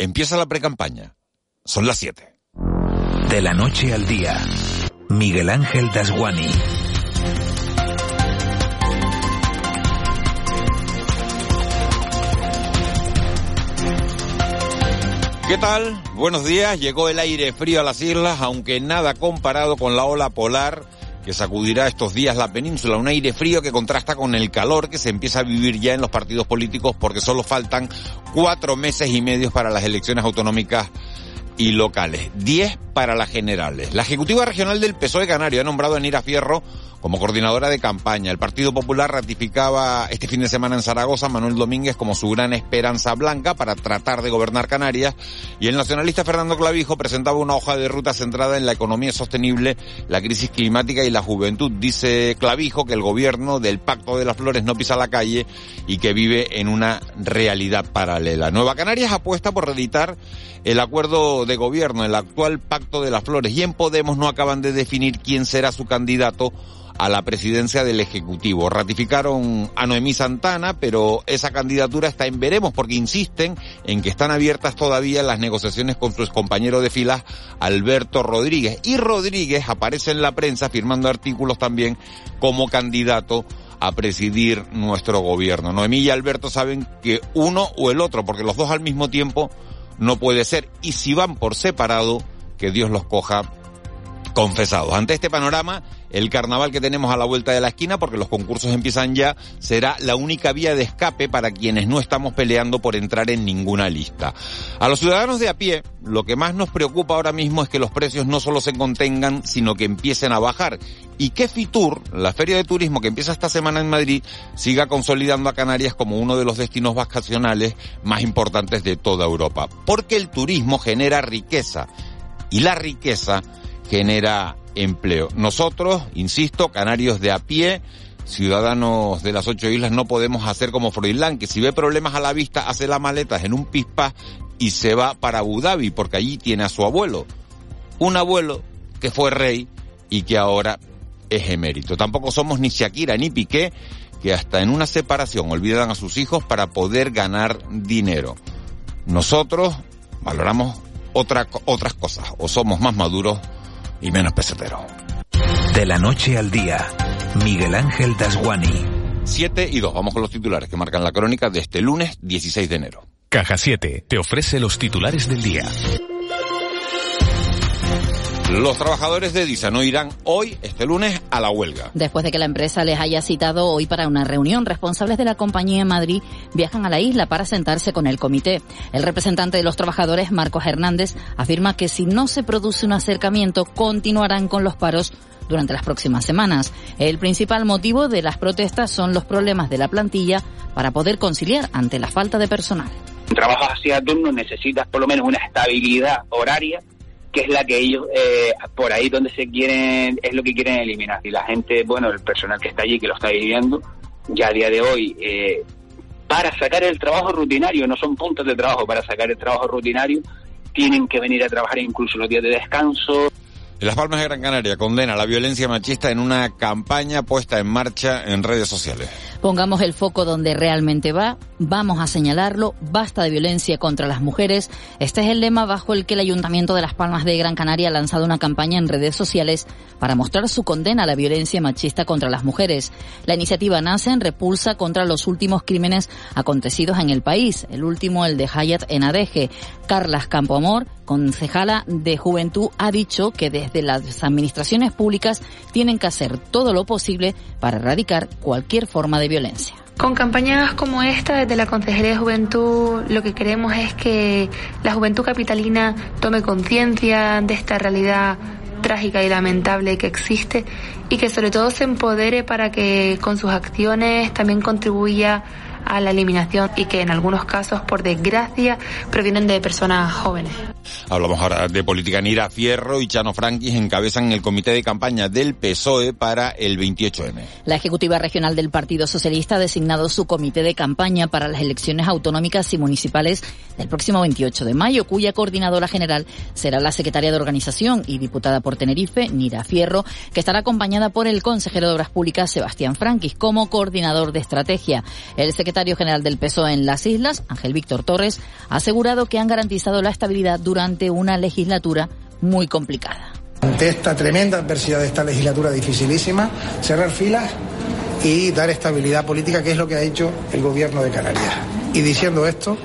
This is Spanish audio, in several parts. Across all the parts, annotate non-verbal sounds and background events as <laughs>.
empieza la precampaña. Son las 7. De la noche al día, Miguel Ángel Dasguani. ¿Qué tal? Buenos días. Llegó el aire frío a las islas, aunque nada comparado con la ola polar que sacudirá estos días la península. Un aire frío que contrasta con el calor que se empieza a vivir ya en los partidos políticos porque solo faltan cuatro meses y medio para las elecciones autonómicas y locales. Diez para las generales. La Ejecutiva Regional del PSOE Canario ha nombrado a Nira Fierro como coordinadora de campaña. El Partido Popular ratificaba este fin de semana en Zaragoza a Manuel Domínguez como su gran esperanza blanca para tratar de gobernar Canarias y el nacionalista Fernando Clavijo presentaba una hoja de ruta centrada en la economía sostenible, la crisis climática y la juventud. Dice Clavijo que el gobierno del Pacto de las Flores no pisa la calle y que vive en una realidad paralela. Nueva Canarias apuesta por reeditar el acuerdo de gobierno, el actual Pacto de las Flores y en Podemos no acaban de definir quién será su candidato a la presidencia del Ejecutivo. Ratificaron a Noemí Santana, pero esa candidatura está en veremos porque insisten en que están abiertas todavía las negociaciones con su compañero de filas, Alberto Rodríguez. Y Rodríguez aparece en la prensa firmando artículos también como candidato a presidir nuestro gobierno. Noemí y Alberto saben que uno o el otro, porque los dos al mismo tiempo no puede ser. Y si van por separado, que Dios los coja confesados. Ante este panorama, el carnaval que tenemos a la vuelta de la esquina, porque los concursos empiezan ya, será la única vía de escape para quienes no estamos peleando por entrar en ninguna lista. A los ciudadanos de a pie, lo que más nos preocupa ahora mismo es que los precios no solo se contengan, sino que empiecen a bajar. Y que Fitur, la feria de turismo que empieza esta semana en Madrid, siga consolidando a Canarias como uno de los destinos vacacionales más importantes de toda Europa. Porque el turismo genera riqueza. Y la riqueza genera empleo. Nosotros, insisto, canarios de a pie, ciudadanos de las ocho islas, no podemos hacer como Froilán, que si ve problemas a la vista, hace las maletas en un pispa y se va para Abu Dhabi, porque allí tiene a su abuelo. Un abuelo que fue rey y que ahora es emérito. Tampoco somos ni Shakira ni Piqué, que hasta en una separación olvidan a sus hijos para poder ganar dinero. Nosotros valoramos otra, otras cosas, o somos más maduros y menos pesetero. De la noche al día, Miguel Ángel Dasguani. 7 y 2. Vamos con los titulares que marcan la crónica de este lunes 16 de enero. Caja 7 te ofrece los titulares del día. Los trabajadores de DISA no irán hoy, este lunes, a la huelga. Después de que la empresa les haya citado hoy para una reunión, responsables de la compañía en Madrid viajan a la isla para sentarse con el comité. El representante de los trabajadores, Marcos Hernández, afirma que si no se produce un acercamiento, continuarán con los paros durante las próximas semanas. El principal motivo de las protestas son los problemas de la plantilla para poder conciliar ante la falta de personal. Trabajas así a turno, necesitas por lo menos una estabilidad horaria que es la que ellos, eh, por ahí donde se quieren, es lo que quieren eliminar. Y la gente, bueno, el personal que está allí, que lo está viviendo, ya a día de hoy, eh, para sacar el trabajo rutinario, no son puntos de trabajo, para sacar el trabajo rutinario, tienen que venir a trabajar incluso los días de descanso. Las Palmas de Gran Canaria condena la violencia machista en una campaña puesta en marcha en redes sociales. Pongamos el foco donde realmente va, vamos a señalarlo, basta de violencia contra las mujeres. Este es el lema bajo el que el Ayuntamiento de Las Palmas de Gran Canaria ha lanzado una campaña en redes sociales para mostrar su condena a la violencia machista contra las mujeres. La iniciativa nace en repulsa contra los últimos crímenes acontecidos en el país, el último el de Hayat en Adeje. Carlas Campoamor, concejala de Juventud, ha dicho que desde las administraciones públicas tienen que hacer todo lo posible para erradicar cualquier forma de violencia. Con campañas como esta, desde la Consejería de Juventud, lo que queremos es que la juventud capitalina tome conciencia de esta realidad trágica y lamentable que existe y que sobre todo se empodere para que con sus acciones también contribuya a la eliminación y que en algunos casos, por desgracia, provienen de personas jóvenes. Hablamos ahora de política. Nira Fierro y Chano Franquis encabezan el comité de campaña del PSOE para el 28M. La ejecutiva regional del Partido Socialista ha designado su comité de campaña para las elecciones autonómicas y municipales del próximo 28 de mayo, cuya coordinadora general será la secretaria de organización y diputada por Tenerife, Nira Fierro, que estará acompañada por el consejero de Obras Públicas, Sebastián Franquis, como coordinador de estrategia. El secretario general del PSOE en las islas, Ángel Víctor Torres, ha asegurado que han garantizado la estabilidad durante una legislatura muy complicada. Ante esta tremenda adversidad de esta legislatura dificilísima, cerrar filas y dar estabilidad política, que es lo que ha hecho el gobierno de Canarias. Y diciendo esto,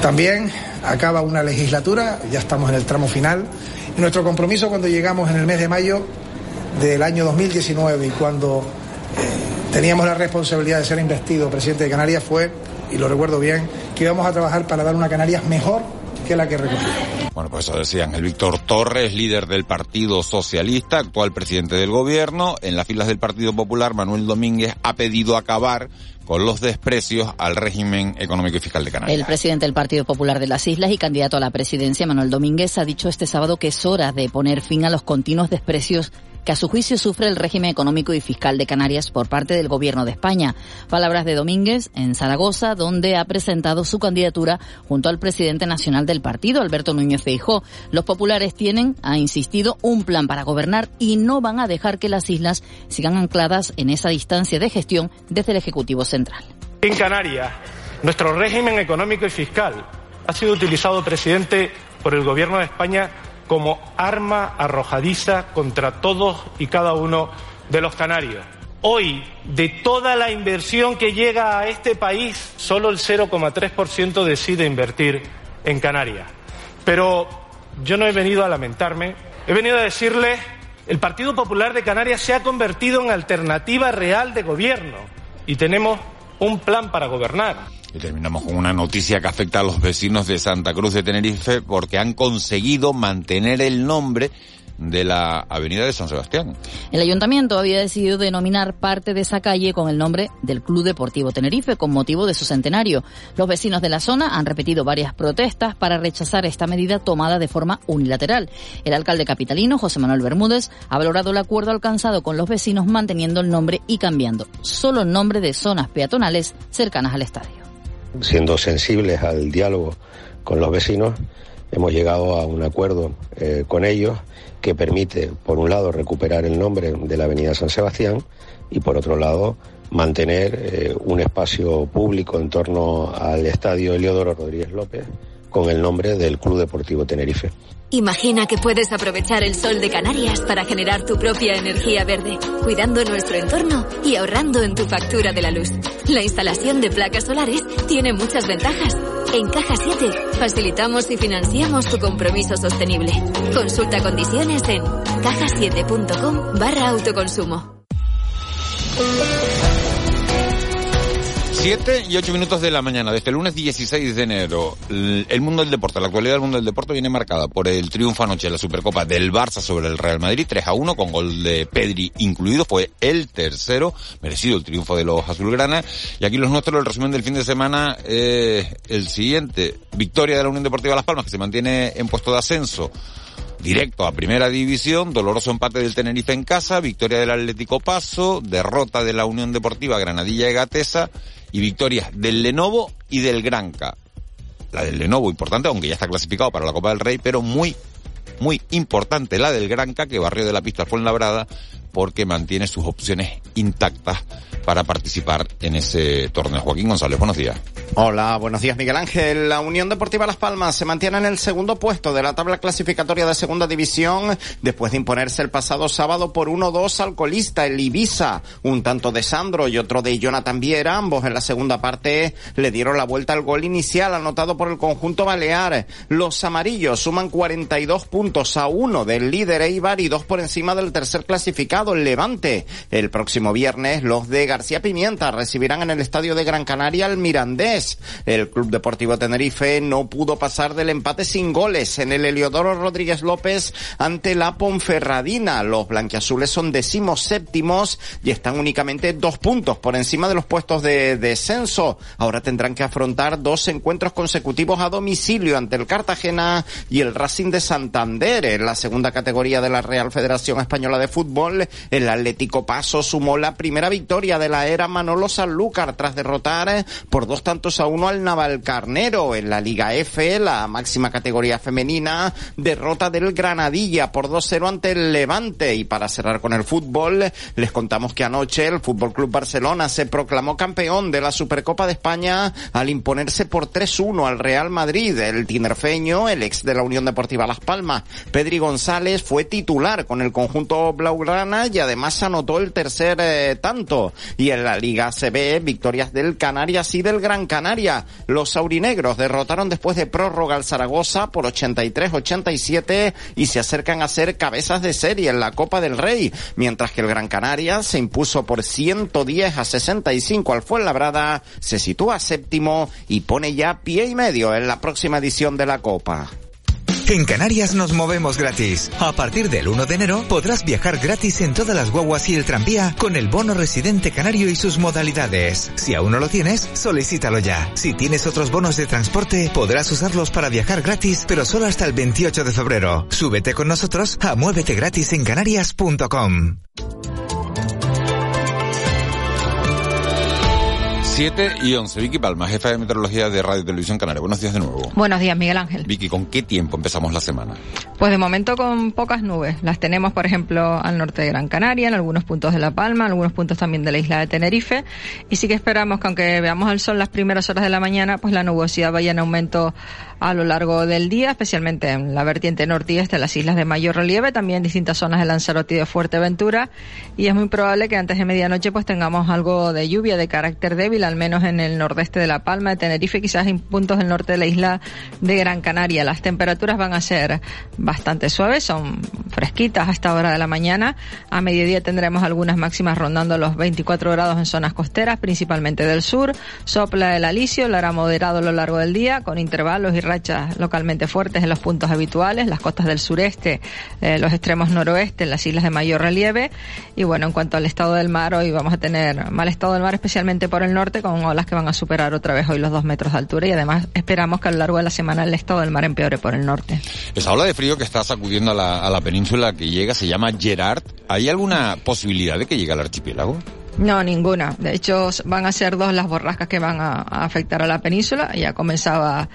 también acaba una legislatura, ya estamos en el tramo final, nuestro compromiso cuando llegamos en el mes de mayo del año 2019 y cuando teníamos la responsabilidad de ser investido presidente de Canarias fue, y lo recuerdo bien, que íbamos a trabajar para dar una Canarias mejor que la que recogimos. Bueno, pues eso decían. El Víctor Torres, líder del Partido Socialista, actual presidente del gobierno. En las filas del Partido Popular, Manuel Domínguez ha pedido acabar con los desprecios al régimen económico y fiscal de Canarias. El presidente del Partido Popular de las Islas y candidato a la presidencia, Manuel Domínguez, ha dicho este sábado que es hora de poner fin a los continuos desprecios que a su juicio sufre el régimen económico y fiscal de Canarias por parte del Gobierno de España. Palabras de Domínguez en Zaragoza, donde ha presentado su candidatura junto al presidente nacional del partido, Alberto Núñez Feijó. Los populares tienen, ha insistido, un plan para gobernar y no van a dejar que las islas sigan ancladas en esa distancia de gestión desde el Ejecutivo Central. En Canarias, nuestro régimen económico y fiscal ha sido utilizado, presidente, por el Gobierno de España como arma arrojadiza contra todos y cada uno de los canarios. Hoy, de toda la inversión que llega a este país, solo el 0,3% decide invertir en Canarias. Pero yo no he venido a lamentarme, he venido a decirles, el Partido Popular de Canarias se ha convertido en alternativa real de gobierno y tenemos un plan para gobernar. Y terminamos con una noticia que afecta a los vecinos de Santa Cruz de Tenerife porque han conseguido mantener el nombre de la avenida de San Sebastián. El ayuntamiento había decidido denominar parte de esa calle con el nombre del Club Deportivo Tenerife con motivo de su centenario. Los vecinos de la zona han repetido varias protestas para rechazar esta medida tomada de forma unilateral. El alcalde capitalino, José Manuel Bermúdez, ha valorado el acuerdo alcanzado con los vecinos manteniendo el nombre y cambiando solo el nombre de zonas peatonales cercanas al estadio siendo sensibles al diálogo con los vecinos, hemos llegado a un acuerdo eh, con ellos que permite, por un lado, recuperar el nombre de la Avenida San Sebastián y, por otro lado, mantener eh, un espacio público en torno al estadio Eliodoro Rodríguez López con el nombre del Club Deportivo Tenerife. Imagina que puedes aprovechar el sol de Canarias para generar tu propia energía verde, cuidando nuestro entorno y ahorrando en tu factura de la luz. La instalación de placas solares tiene muchas ventajas. En Caja 7 facilitamos y financiamos tu compromiso sostenible. Consulta condiciones en cajasiete.com barra autoconsumo. 7 y 8 minutos de la mañana, desde el lunes 16 de enero. El mundo del deporte, la actualidad del mundo del deporte viene marcada por el triunfo anoche en la Supercopa del Barça sobre el Real Madrid, 3 a 1, con gol de Pedri incluido. Fue el tercero, merecido el triunfo de los azulgrana. Y aquí los nuestros, el resumen del fin de semana, eh, el siguiente. Victoria de la Unión Deportiva Las Palmas, que se mantiene en puesto de ascenso directo a primera división, doloroso empate del Tenerife en casa, victoria del Atlético Paso, derrota de la Unión Deportiva Granadilla y Gatesa y victorias del Lenovo y del Granca. La del Lenovo importante, aunque ya está clasificado para la Copa del Rey, pero muy, muy importante la del Granca que barrió de la pista fue en Labrada porque mantiene sus opciones intactas para participar en ese torneo. Joaquín González, buenos días. Hola, buenos días Miguel Ángel. La Unión Deportiva Las Palmas se mantiene en el segundo puesto de la tabla clasificatoria de segunda división después de imponerse el pasado sábado por 1-2 al colista, el Ibiza. Un tanto de Sandro y otro de Jonathan Viera. Ambos en la segunda parte le dieron la vuelta al gol inicial anotado por el conjunto balear. Los amarillos suman 42 puntos a uno del líder Eibar y dos por encima del tercer clasificado, Levante. El próximo viernes los de García Pimienta recibirán en el estadio de Gran Canaria al Mirandés. El Club Deportivo Tenerife no pudo pasar del empate sin goles en el Heliodoro Rodríguez López ante la Ponferradina. Los blanquiazules son decimos séptimos y están únicamente dos puntos por encima de los puestos de descenso. Ahora tendrán que afrontar dos encuentros consecutivos a domicilio ante el Cartagena y el Racing de Santander. En la segunda categoría de la Real Federación Española de Fútbol, el Atlético Paso sumó la primera victoria de la era Manolo Sanlúcar tras derrotar por dos tantos a uno al Navalcarnero en la Liga F, la máxima categoría femenina, derrota del Granadilla por 2-0 ante el Levante. Y para cerrar con el fútbol, les contamos que anoche el Fútbol Club Barcelona se proclamó campeón de la Supercopa de España al imponerse por 3-1 al Real Madrid. El tinerfeño, el ex de la Unión Deportiva Las Palmas, Pedri González, fue titular con el conjunto Blaugrana y además anotó el tercer eh, tanto. Y en la Liga CB, victorias del Canarias y del Gran Canaria. Los aurinegros derrotaron después de prórroga al Zaragoza por 83-87 y se acercan a ser cabezas de serie en la Copa del Rey, mientras que el Gran Canaria se impuso por 110 a 65 al Fuenlabrada, se sitúa séptimo y pone ya pie y medio en la próxima edición de la Copa. En Canarias nos movemos gratis. A partir del 1 de enero podrás viajar gratis en todas las guaguas y el tranvía con el bono residente canario y sus modalidades. Si aún no lo tienes, solicítalo ya. Si tienes otros bonos de transporte, podrás usarlos para viajar gratis, pero solo hasta el 28 de febrero. Súbete con nosotros a muévete gratis en canarias.com. 7 y 11. Vicky Palma, jefa de meteorología de Radio Televisión Canaria. Buenos días de nuevo. Buenos días, Miguel Ángel. Vicky, ¿con qué tiempo empezamos la semana? Pues de momento con pocas nubes. Las tenemos, por ejemplo, al norte de Gran Canaria, en algunos puntos de La Palma, en algunos puntos también de la isla de Tenerife. Y sí que esperamos que aunque veamos el sol las primeras horas de la mañana, pues la nubosidad vaya en aumento a lo largo del día, especialmente en la vertiente norte y este las islas de mayor relieve, también distintas zonas de Lanzarote y de Fuerteventura. Y es muy probable que antes de medianoche pues tengamos algo de lluvia de carácter débil, al menos en el nordeste de La Palma, de Tenerife, quizás en puntos del norte de la isla de Gran Canaria. Las temperaturas van a ser bastante suaves, son fresquitas a esta hora de la mañana. A mediodía tendremos algunas máximas rondando los 24 grados en zonas costeras, principalmente del sur. Sopla el alisio, lo hará moderado a lo largo del día, con intervalos y rachas localmente fuertes en los puntos habituales, las costas del sureste, eh, los extremos noroeste, en las islas de mayor relieve. Y bueno, en cuanto al estado del mar, hoy vamos a tener mal estado del mar, especialmente por el norte, con olas que van a superar otra vez hoy los dos metros de altura. Y además esperamos que a lo largo de la semana el estado del mar empeore por el norte. Esa ola de frío que está sacudiendo a la, a la península que llega se llama Gerard. ¿Hay alguna posibilidad de que llegue al archipiélago? No, ninguna. De hecho, van a ser dos las borrascas que van a, a afectar a la península. Ya comenzaba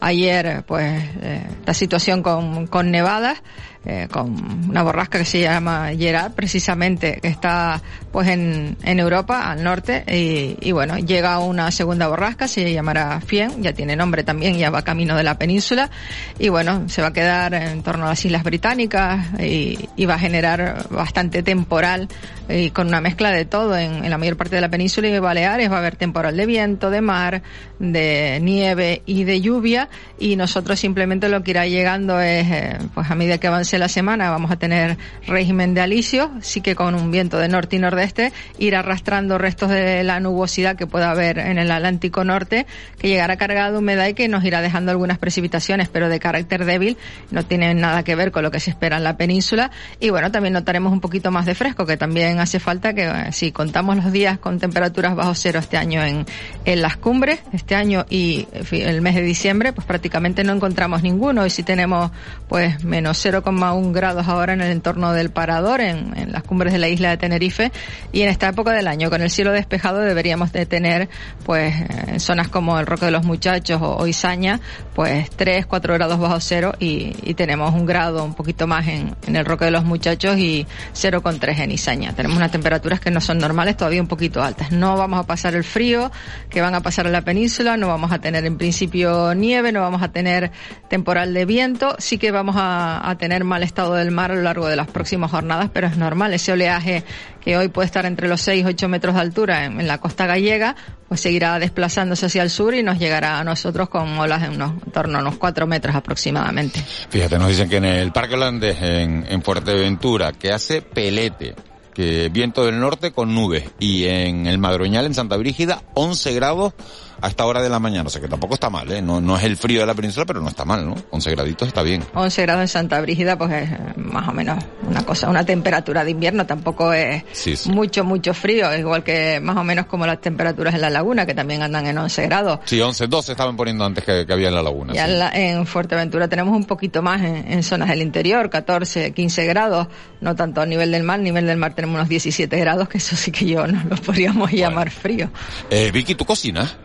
ayer, pues, eh, esta situación con, con nevadas. Eh, con una borrasca que se llama Gerard, precisamente, que está pues en, en Europa, al norte, y, y, bueno, llega una segunda borrasca, se llamará Fien, ya tiene nombre también, ya va camino de la península, y bueno, se va a quedar en torno a las Islas Británicas y, va a generar bastante temporal y con una mezcla de todo en, en, la mayor parte de la península y de Baleares va a haber temporal de viento, de mar, de nieve y de lluvia y nosotros simplemente lo que irá llegando es eh, pues a medida que avance la semana vamos a tener régimen de alisio, sí que con un viento de norte y nordeste ir arrastrando restos de la nubosidad que pueda haber en el Atlántico Norte que llegará cargada de humedad y que nos irá dejando algunas precipitaciones pero de carácter débil, no tiene nada que ver con lo que se espera en la península. Y bueno, también notaremos un poquito más de fresco que también hace falta que eh, si contamos los días con temperaturas bajo cero este año en, en las cumbres, este año y el mes de diciembre, pues prácticamente no encontramos ninguno. Y si tenemos pues menos 0,1 grados ahora en el entorno del Parador, en, en, las cumbres de la isla de Tenerife y en esta época del año con el cielo despejado deberíamos de tener pues en zonas como el Roque de los Muchachos o, o Izaña pues 3, 4 grados bajo cero y, tenemos un grado un poquito más en, en el Roque de los Muchachos y 0,3 en Izaña. Tenemos unas temperaturas que no son normales, todavía un poquito altas. No vamos a pasar el frío que van a pasar a la península, no vamos a tener en principio nieve, no vamos a tener temporal de viento, sí que vamos a, a tener mal estado del mar a lo largo de las próximas jornadas, pero es normal, ese oleaje que hoy puede estar entre los 6 y 8 metros de altura en, la costa gallega, pues seguirá desplazándose hacia el sur y nos llegará a nosotros con olas en, unos, en torno a unos 4 metros aproximadamente. Fíjate, nos dicen que en el Parque Holandés, en, en Fuerteventura, que hace pelete, que viento del norte con nubes. Y en el Madroñal, en Santa Brígida, 11 grados a esta hora de la mañana. O sea que tampoco está mal, ¿eh? No, no es el frío de la península, pero no está mal, ¿no? 11 graditos está bien. 11 grados en Santa Brígida, pues es eh, más o menos una cosa, una temperatura de invierno, tampoco es Sí, sí. mucho, mucho frío, igual que más o menos como las temperaturas en la laguna, que también andan en 11 grados. Sí, 11, 12 estaban poniendo antes que, que había en la laguna. Ya sí. en, la- en Fuerteventura tenemos un poquito más en, en zonas del interior, 14, 15 grados, no tanto a nivel del mar, a nivel del mar tenemos unos 17 grados, que eso sí que yo no lo podríamos llamar frío. Eh, Vicky, ¿tú cocinas?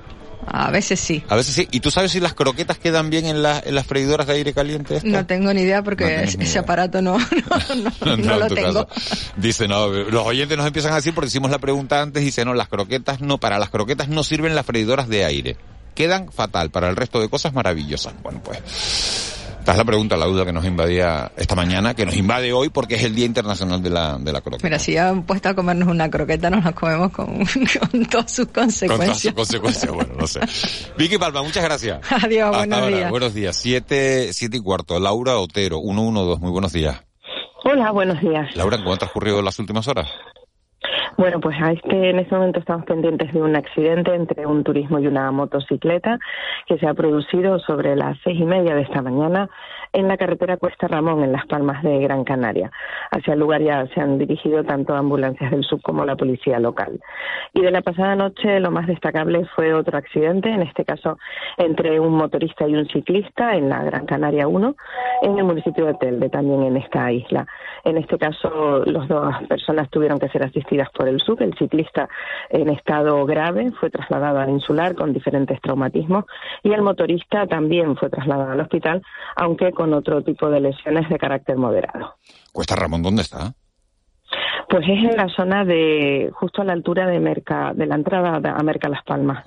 A veces sí. A veces sí. ¿Y tú sabes si las croquetas quedan bien en, la- en las freidoras de aire caliente? No tengo ni idea porque ese idea. aparato no, <laughs> no, no, No, lo tengo. caso. Dice, no, los oyentes nos empiezan a decir porque hicimos la pregunta antes, dice, no, las croquetas no, para las croquetas no sirven las freidoras de aire. Quedan fatal, para el resto de cosas maravillosas. Bueno, pues, esta es la pregunta, la duda que nos invadía esta mañana, que nos invade hoy porque es el Día Internacional de la, de la Croqueta. Mira, si ya han puesto a comernos una croqueta, nos la comemos con, con todas sus Con todas sus consecuencias. consecuencias, bueno, no sé. Vicky Palma, muchas gracias. <laughs> Adiós, Hasta buenos ahora. días. Buenos días. Siete, siete y cuarto. Laura Otero, 112. Muy buenos días. Hola, buenos días. Laura, ¿cómo han transcurrido las últimas horas? Bueno, pues a este, en este momento estamos pendientes de un accidente entre un turismo y una motocicleta que se ha producido sobre las seis y media de esta mañana en la carretera Cuesta Ramón, en Las Palmas de Gran Canaria. Hacia el lugar ya se han dirigido tanto ambulancias del sub como la policía local. Y de la pasada noche lo más destacable fue otro accidente, en este caso entre un motorista y un ciclista en la Gran Canaria 1, en el municipio de Telde, también en esta isla. En este caso, las dos personas tuvieron que ser asistidas por el SUB. El ciclista en estado grave fue trasladado al insular con diferentes traumatismos y el motorista también fue trasladado al hospital, aunque con otro tipo de lesiones de carácter moderado. Cuesta Ramón, ¿dónde está? Pues es en la zona de, justo a la altura de Merca, de la entrada a Merca Las Palmas.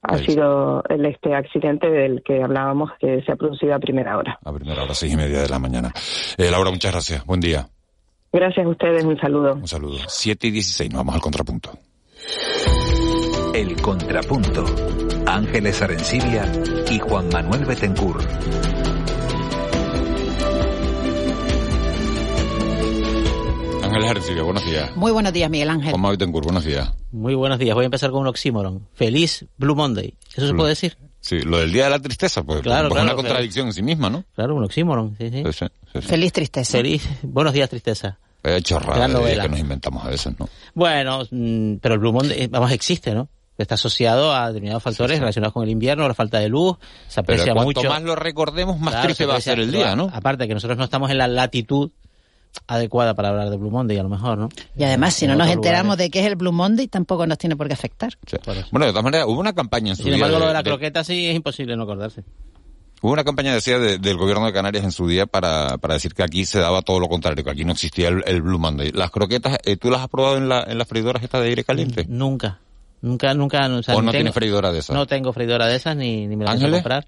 Ha sido el, este accidente del que hablábamos que se ha producido a primera hora. A primera hora, seis y media de la mañana. Eh, Laura, muchas gracias. Buen día. Gracias a ustedes, un saludo. Un saludo. Siete y dieciséis, nos vamos al contrapunto. El Contrapunto. Ángeles Arencibia y Juan Manuel Betencur. Ángeles Arencibia, buenos días. Muy buenos días, Miguel Ángel. Juan Manuel Betancourt, buenos días. Muy buenos días. Voy a empezar con un oxímoron. Feliz Blue Monday. ¿Eso se puede decir? Sí, lo del Día de la Tristeza, pues, Claro, pues claro, una contradicción en sí misma, ¿no? Claro, un oxímoron. Sí, sí. Sí, sí, sí. Feliz tristeza. Feliz. Buenos días, tristeza. He hecho raro que nos inventamos a veces, ¿no? Bueno, mm, pero el Blue Monday, eh, vamos, existe, ¿no? Está asociado a determinados factores relacionados con el invierno, la falta de luz, se Pero aprecia cuanto mucho. más lo recordemos, más Claro, triste va a ser el pero día, ¿no? Aparte que nosotros no estamos en la latitud adecuada para hablar de Blue Monday, a lo mejor, ¿no? Y además, si En no nos enteramos lugares. de qué es el Blue Monday, tampoco nos tiene por qué afectar. Bueno, de todas maneras, hubo una campaña en su Sin día embargo, lo de la de- croqueta sí es imposible no acordarse. Hubo una campaña, decía, de- del gobierno de Canarias en su día para, para decir que aquí se daba todo lo contrario, que aquí no existía el, el Blue Monday. Las croquetas, eh, ¿tú las has probado en, la, en las freidoras estas de aire caliente? Nunca. Nunca, nunca. O, sea, ¿O ni no tengo- tienes freidora de esas? No tengo freidora de esas ni, ni me la pienso ¿Ángeles? comprar.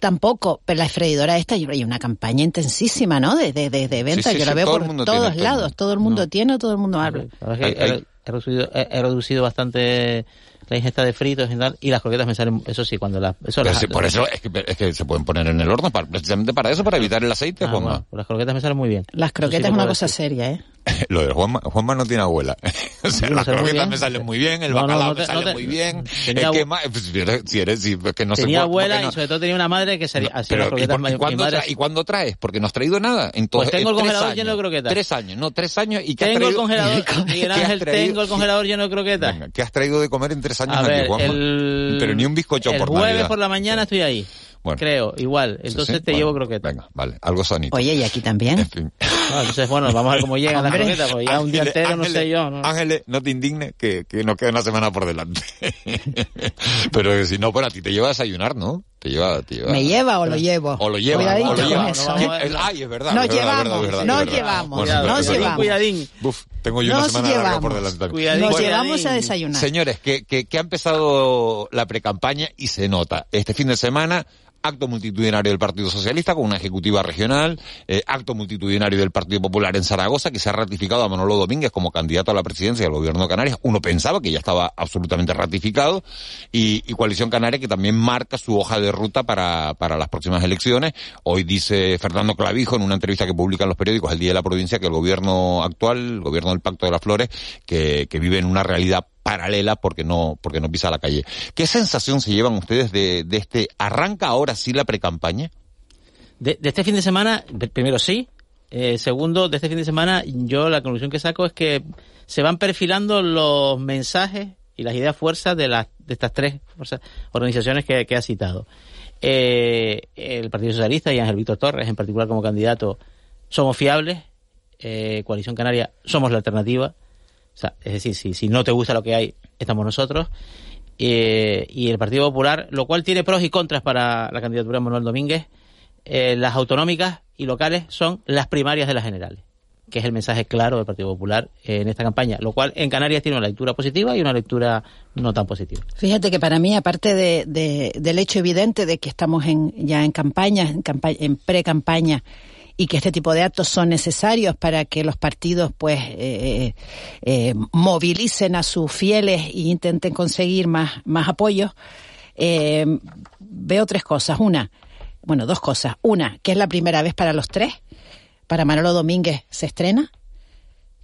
Tampoco, pero la freidora esta, hay una campaña intensísima, ¿no? De, de, de, de venta, sí, yo la veo todo por todos tiene, lados, todo el mundo tiene, todo el mundo habla. La verdad es que Hay- hay- he reducido, he, he reducido bastante la ingesta de fritos y tal, y las croquetas me salen, eso sí, cuando las... Eso Pero las- sí, por eso es que, es que se pueden poner en el horno, para- precisamente para eso, para evitar el aceite, Ah, Juanma. bueno, pues las croquetas me salen muy bien. Las sí croquetas es una cosa decir. seria, ¿eh? <laughs> Lo de Juanma, Juanma no tiene abuela. <laughs> o sea, las croquetas me salen muy bien, el No, bacalao no me te- sale no te- muy bien. tenía es que ma- pues, si eres, si eres, si- es que no tenía por- por abuela no- y sobre todo tenía una madre que sería así Pero, las ¿y, croquetas. por- y mi cuándo madre tra- ¿Y cuándo traes? Porque no has traído nada. En todo- Pues tengo el congelador años. lleno de croquetas. Tres años, no, tres años. ¿Y qué has Tengo el traído? congelador, Miguel <laughs> ¿Qué has Ángel, traído? tengo el congelador lleno de croquetas. ¿Qué has traído de comer en tres años A aquí, ver, Juanma? el... Pero ni un bizcocho el por jueves Navidad. por la mañana estoy ahí. Bueno. Creo, igual. Sí, Entonces sí, te bueno, llevo croquetas. Venga, vale, algo sanito. Oye, y aquí también. En fin. No, entonces, bueno, vamos a ver cómo llegan las croquetas, pues ya un día Ángeles, entero, no Ángeles, sé yo. ¿no? Ángeles, no te indignes que, que nos queda una semana por delante. <laughs> Pero que si no, pues a ti te lleva a desayunar, ¿no? Te lleva, te lleva. ¿Me lleva o lo llevo? O lo lleva, Cuidadito o lo con lleva. eso. No, Ay, es verdad. Nos llevamos, nos llevamos, Bueno, nos llevamos. Cuidadín. Buf, tengo yo una Nos semana larga por llevamos. delante. Cuidadín. Nos Cuidadín. llevamos a desayunar. Señores, que, que, que ha empezado la precampaña y se nota. Este fin de semana acto multitudinario del Partido Socialista con una ejecutiva regional, eh, acto multitudinario del Partido Popular en Zaragoza, que se ha ratificado a Manolo Domínguez como candidato a la presidencia del gobierno de Canarias. Uno pensaba que ya estaba absolutamente ratificado, y, y Coalición Canaria que también marca su hoja de ruta para, para las próximas elecciones. Hoy dice Fernando Clavijo en una entrevista que publican los periódicos el Día de la Provincia que el gobierno actual, el gobierno del Pacto de las Flores, que, que vive en una realidad paralela porque no, porque no pisa la calle. ¿Qué sensación se llevan ustedes de, de este, arranca ahora sí la precampaña? De, este fin de semana, primero sí, eh, segundo, de este fin de semana, yo la conclusión que saco es que se van perfilando los mensajes y las ideas fuerzas de, las, de estas tres fuerzas- organizaciones que, que ha citado. Eh, el Partido Socialista y Ángel Víctor Torres, en particular como candidato, somos fiables. Eh, Coalición Canaria, somos la alternativa. O sea, es decir, si, si no te gusta lo que hay, estamos nosotros. Eh, y el Partido Popular, lo cual tiene pros y contras para la candidatura de Manuel Domínguez. Eh, las autonómicas y locales son las primarias de las generales, que es el mensaje claro del Partido Popular eh, en esta campaña, lo cual en Canarias tiene una lectura positiva y una lectura no tan positiva. Fíjate que para mí, aparte de, de- del hecho evidente de que estamos en, ya en campaña, en, campa- en pre-campaña, y que este tipo de actos son necesarios para que los partidos pues eh, eh, movilicen a sus fieles e intenten conseguir más, más apoyos, eh, veo tres cosas. Una, bueno, dos cosas. Una, que es la primera vez para los tres. Para Manolo Domínguez se estrena.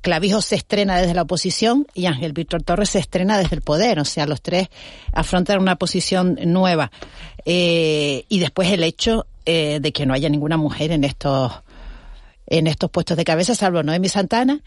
Clavijo se estrena desde la oposición y Ángel Víctor Torres se estrena desde el poder. O sea, los tres afrontan una posición nueva. Eh, y después el hecho eh, de que no haya ninguna mujer en estos en estos puestos de cabeza, salvo Noemi Santana,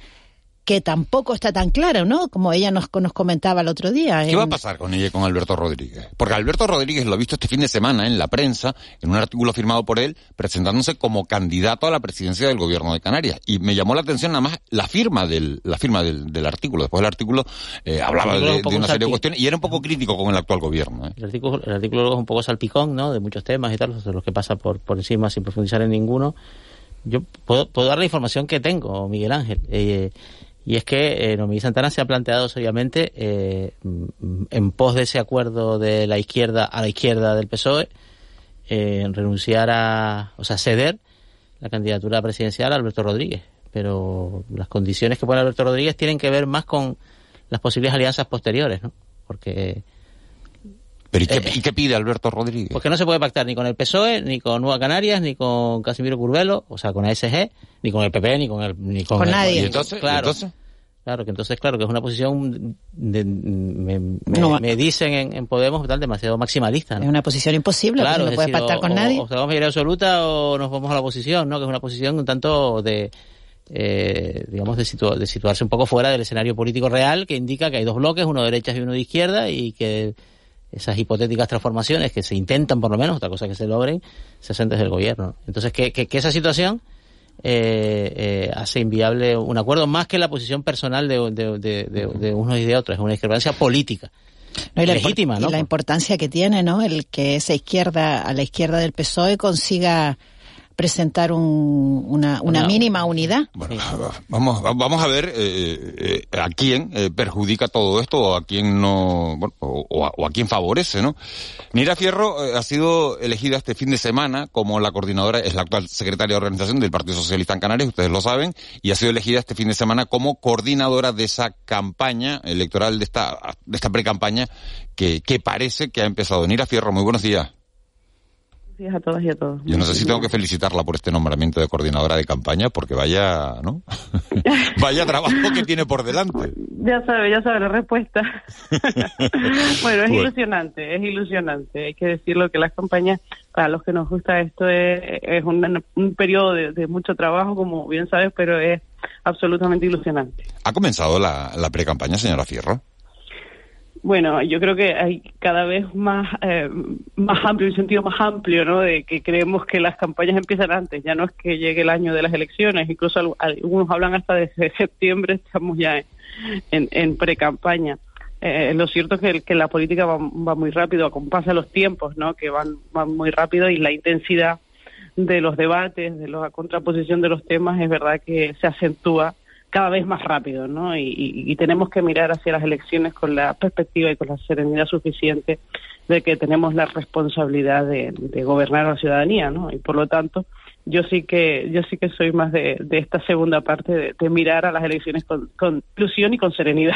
que tampoco está tan clara, ¿no? Como ella nos, nos comentaba el otro día. ¿Qué en- va a pasar con ella y con Alberto Rodríguez? Porque Alberto Rodríguez lo ha visto este fin de semana en la prensa, en un artículo firmado por él, presentándose como candidato a la presidencia del gobierno de Canarias. Y me llamó la atención nada más la firma del, la firma del, del artículo. Después del artículo eh, hablaba artículo de, un poco de una serie de cuestiones y era un poco crítico con el actual gobierno. ¿eh? El artículo, el artículo luego es un poco salpicón, ¿no? De muchos temas y tal, de los que pasa por, por encima sin profundizar en ninguno. Yo puedo, puedo dar la información que tengo, Miguel Ángel. Eh, y es que eh, Noemí Santana se ha planteado seriamente eh, en pos de ese acuerdo de la izquierda a la izquierda del PSOE, eh, en renunciar a, o sea, ceder la candidatura presidencial a Alberto Rodríguez. Pero las condiciones que pone Alberto Rodríguez tienen que ver más con las posibles alianzas posteriores, ¿no? Porque Pero ¿y qué, y qué pide Alberto Rodríguez? porque no se puede pactar ni con el PSOE, ni con Nueva Canarias, ni con Casimiro Curbelo, o sea, con ASG, ni con el PP, ni con el... Ni con, Con el- nadie. ¿Y entonces? ¿Y Claro. entonces? Claro, que entonces, claro, que es una posición, de, me, me- No. me dicen en, en Podemos, tal, demasiado maximalista, Es una posición imposible, Claro, porque no es puede decir, pactar o- con o- nadie. O tenemos mayoría absoluta o nos vamos a la oposición, ¿no? Que es una posición un tanto de, eh, digamos, de, situa- de situarse un poco fuera del escenario político real, que indica que hay dos bloques, uno de derechas y uno de izquierda, y que esas hipotéticas transformaciones que se intentan, por lo menos, otra cosa que se logren, se hacen desde el gobierno. ¿no? Entonces, que, que- que esa situación eh, eh, hace inviable un acuerdo más que la posición personal de, de, de, unos y de otros. Es una discrepancia política. No, y la, legítima, ¿no? y la importancia que tiene, ¿no? El que esa izquierda, a la izquierda del PSOE, consiga presentar un- una, una mínima unidad. Bueno, vamos, vamos a ver eh, eh, a quién eh, perjudica todo esto o a quién no, bueno, o, o a, o a quién favorece, ¿no? Nira Fierro eh, ha sido elegida este fin de semana como la coordinadora, es la actual secretaria de organización del Partido Socialista en Canarias, ustedes lo saben, y ha sido elegida este fin de semana como coordinadora de esa campaña electoral, de esta, de esta pre-campaña que, que parece que ha empezado. Nira Fierro, muy buenos días. Días a todas y a todos. Yo no sé si tengo que felicitarla por este nombramiento de coordinadora de campaña, porque vaya, ¿no? <laughs> vaya trabajo que tiene por delante. Ya sabe, ya sabe la respuesta. <laughs> bueno, es ilusionante, es ilusionante. Hay que decirlo que las campañas, para los que nos gusta esto, es, es un, un periodo de, de mucho trabajo, como bien sabes, pero es absolutamente ilusionante. ¿Ha comenzado la, la pre-campaña, señora Fierro? Bueno, yo creo que hay cada vez más eh, más amplio, un sentido más amplio, ¿no? De que creemos que las campañas empiezan antes, ya no es que llegue el año de las elecciones, incluso al- algunos hablan hasta desde <laughs> septiembre, estamos ya en, en, pre-campaña. Eh, lo cierto es que, la política va, va muy rápido, acompasa los tiempos, ¿no? Que van, van muy rápido y la intensidad de los debates, de la contraposición de los temas, es verdad que se acentúa cada vez más rápido, ¿no? Y, tenemos que mirar hacia las elecciones con la perspectiva y con la serenidad suficiente de que tenemos la responsabilidad de, gobernar a la ciudadanía, ¿no? Y por lo tanto, yo sí que yo sí que soy más de, esta segunda parte de, mirar a las elecciones con, con ilusión y con serenidad.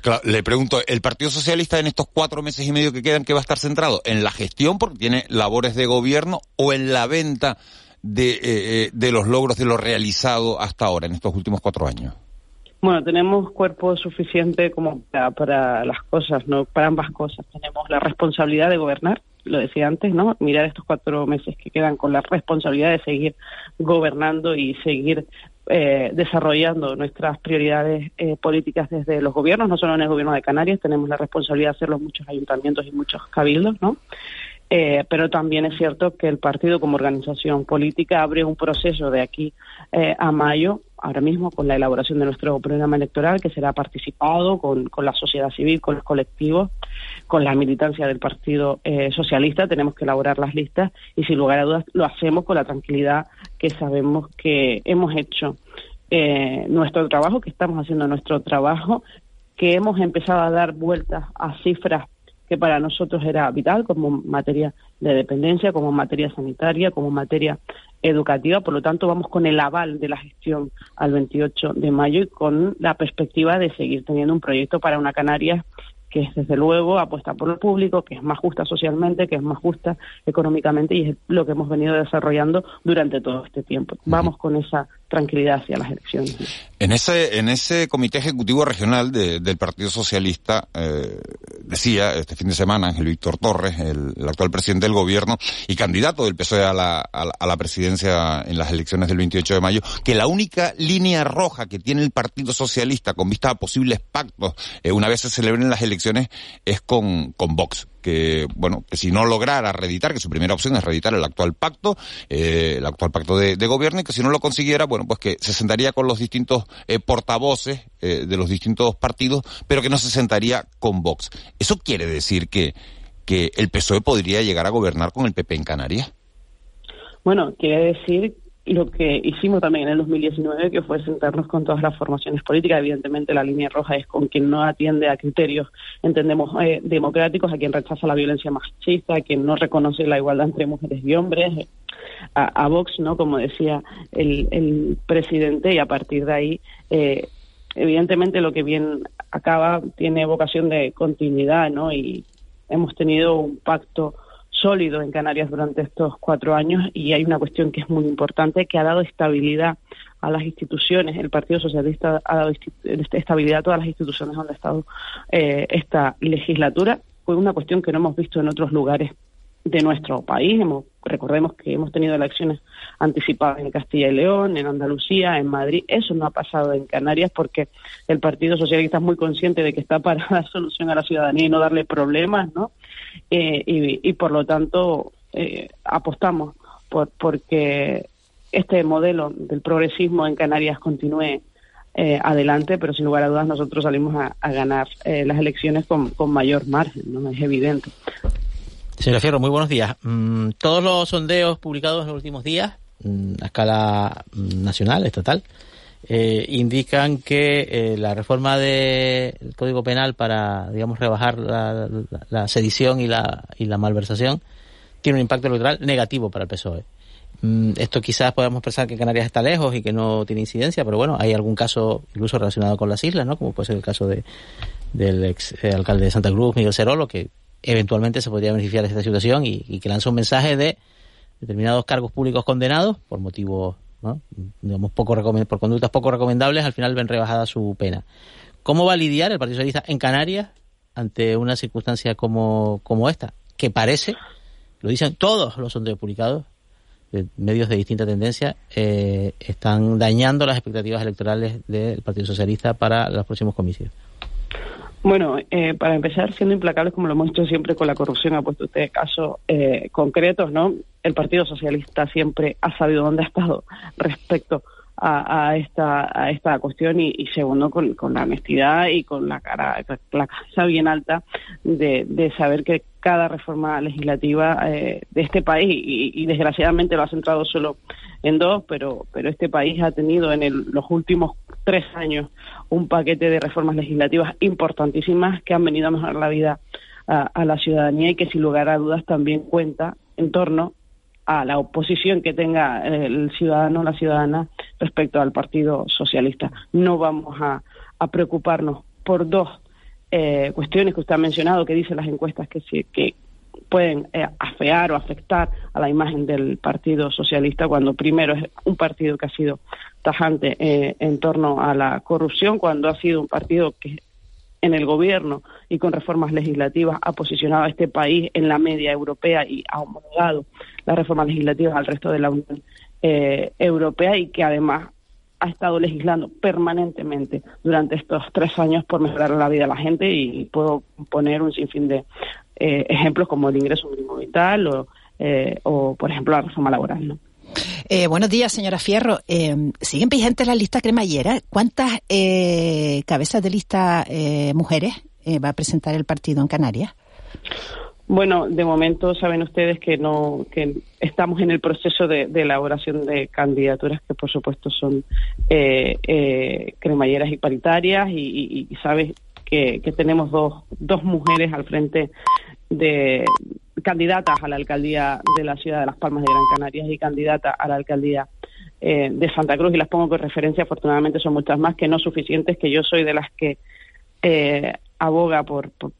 Claro, le pregunto, ¿el Partido Socialista en estos cuatro meses y medio que quedan, que va a estar centrado? ¿En la gestión, porque tiene labores de gobierno, o en la venta de, eh, eh, de los logros de lo realizado hasta ahora, en estos últimos cuatro años? Bueno, tenemos cuerpo suficiente como para, las cosas, ¿no? Para ambas cosas. Tenemos la responsabilidad de gobernar, lo decía antes, ¿no? Mirar estos cuatro meses que quedan con la responsabilidad de seguir gobernando y seguir eh, desarrollando nuestras prioridades eh, políticas desde los gobiernos, no solo en el gobierno de Canarias, tenemos la responsabilidad de hacerlo en muchos ayuntamientos y muchos cabildos, ¿no? Eh, pero también es cierto que el partido como organización política abre un proceso de aquí eh, a mayo, ahora mismo con la elaboración de nuestro programa electoral, que será participado con, la sociedad civil, con los colectivos, con la militancia del Partido eh, Socialista. Tenemos que elaborar las listas y sin lugar a dudas lo hacemos con la tranquilidad que sabemos que hemos hecho nuestro trabajo, que estamos haciendo nuestro trabajo, que hemos empezado a dar vueltas a cifras que para nosotros era vital como materia de dependencia, como materia sanitaria, como materia educativa. Por lo tanto, vamos con el aval de la gestión al 28 de mayo y con la perspectiva de seguir teniendo un proyecto para una Canarias que es desde luego apuesta por lo público, que es más justa socialmente, que es más justa económicamente y es lo que hemos venido desarrollando durante todo este tiempo. Vamos con esa tranquilidad hacia las elecciones. En ese, en ese comité ejecutivo regional del Partido Socialista, eh, decía este fin de semana Ángel Víctor Torres, el, actual presidente del gobierno y candidato del PSOE a la, a, la presidencia en las elecciones del 28 de mayo, que la única línea roja que tiene el Partido Socialista con vista a posibles pactos eh, una vez se celebren las elecciones es con, con Vox que, bueno, que si no lograra reeditar, que su primera opción es reeditar el actual pacto, eh, el actual pacto de, gobierno, y que si no lo consiguiera, bueno, pues que se sentaría con los distintos eh, portavoces eh, de los distintos partidos, pero que no se sentaría con Vox. ¿Eso quiere decir que, que el PSOE podría llegar a gobernar con el PP en Canarias? Bueno, quiere decir lo que hicimos también en el 2019, que fue sentarnos con todas las formaciones políticas. Evidentemente, la línea roja es con quien no atiende a criterios, entendemos, eh, democráticos, a quien rechaza la violencia machista, a quien no reconoce la igualdad entre mujeres y hombres, a, Vox, ¿no? Como decía el, presidente, y a partir de ahí, eh, evidentemente, lo que bien acaba tiene vocación de continuidad, ¿no? Y hemos tenido un pacto sólido en Canarias durante estos cuatro años y hay una cuestión que es muy importante que ha dado estabilidad a las instituciones. El Partido Socialista ha dado estabilidad a todas las instituciones donde ha estado eh, esta legislatura. Fue una cuestión que no hemos visto en otros lugares de nuestro país. recordemos que hemos tenido elecciones anticipadas en Castilla y León, en Andalucía, en Madrid. Eso no ha pasado en Canarias porque el Partido Socialista es muy consciente de que está para <laughs> dar solución a la ciudadanía y no darle problemas, ¿no? Eh, y, por lo tanto eh, apostamos por porque este modelo del progresismo en Canarias continúe eh, adelante, pero sin lugar a dudas nosotros salimos a, ganar las elecciones con, con mayor margen, ¿no? Es evidente. Señora Fierro, muy buenos días. Mm, todos los sondeos publicados en los últimos días, mm, a escala mm, nacional, estatal, eh, indican que eh, la reforma del Código Penal para, digamos, rebajar la, sedición y la, y la malversación tiene un impacto electoral negativo para el PSOE. esto quizás podamos pensar que Canarias está lejos y que no tiene incidencia, pero bueno, hay algún caso incluso relacionado con las islas, ¿no? Como puede ser el caso de, del ex eh, alcalde de Santa Cruz, Miguel Cerolo, que eventualmente se podría beneficiar de esta situación y, que lanza un mensaje de determinados cargos públicos condenados por motivos, digamos, poco por conductas poco recomendables, al final ven rebajada su pena. ¿Cómo va a lidiar el Partido Socialista en Canarias ante una circunstancia como, como esta? Que parece, lo dicen todos los sondeos publicados, de medios de distinta tendencia, eh, están dañando las expectativas electorales del Partido Socialista para los próximos comicios. Bueno, eh, para empezar, siendo implacables como lo hemos hecho siempre con la corrupción, ha puesto usted casos eh, concretos, ¿no? El Partido Socialista siempre ha sabido dónde ha estado respecto a, esta a esta cuestión y, segundo con, la honestidad y con la cara la cabeza bien alta de, saber que cada reforma legislativa eh, de este país y, desgraciadamente lo ha centrado solo en dos pero pero este país ha tenido en los últimos tres años un paquete de reformas legislativas importantísimas que han venido a mejorar la vida a, la ciudadanía y que sin lugar a dudas también cuenta en torno a la oposición que tenga el ciudadano o la ciudadana respecto al Partido Socialista. No vamos a, preocuparnos por dos eh, cuestiones que usted ha mencionado, que dicen las encuestas que, que pueden eh, afear o afectar a la imagen del Partido Socialista, cuando primero es un partido que ha sido tajante eh, en torno a la corrupción, cuando ha sido un partido que en el gobierno y con reformas legislativas ha posicionado a este país en la media europea y ha homologado las reformas legislativas al resto de la Unión eh, Europea y que además ha estado legislando permanentemente durante estos tres años por mejorar la vida de la gente y puedo poner un sinfín de eh, ejemplos como el ingreso mínimo vital o, eh, o por ejemplo, la reforma laboral. Eh, buenos días, señora Fierro. Eh, ¿Siguen vigentes la lista cremallera? ¿Cuántas eh, cabezas de lista mujeres va a presentar el partido en Canarias? Bueno, de momento saben ustedes que no que estamos en el proceso de, elaboración de candidaturas que por supuesto son cremalleras y paritarias y, sabes que, que, tenemos dos, dos mujeres al frente de, candidatas a la alcaldía de la ciudad de Las Palmas de Gran Canaria y candidata a la alcaldía eh, de Santa Cruz. Y las pongo con referencia, afortunadamente son muchas más que no suficientes, que yo soy de las que eh, aboga por, por,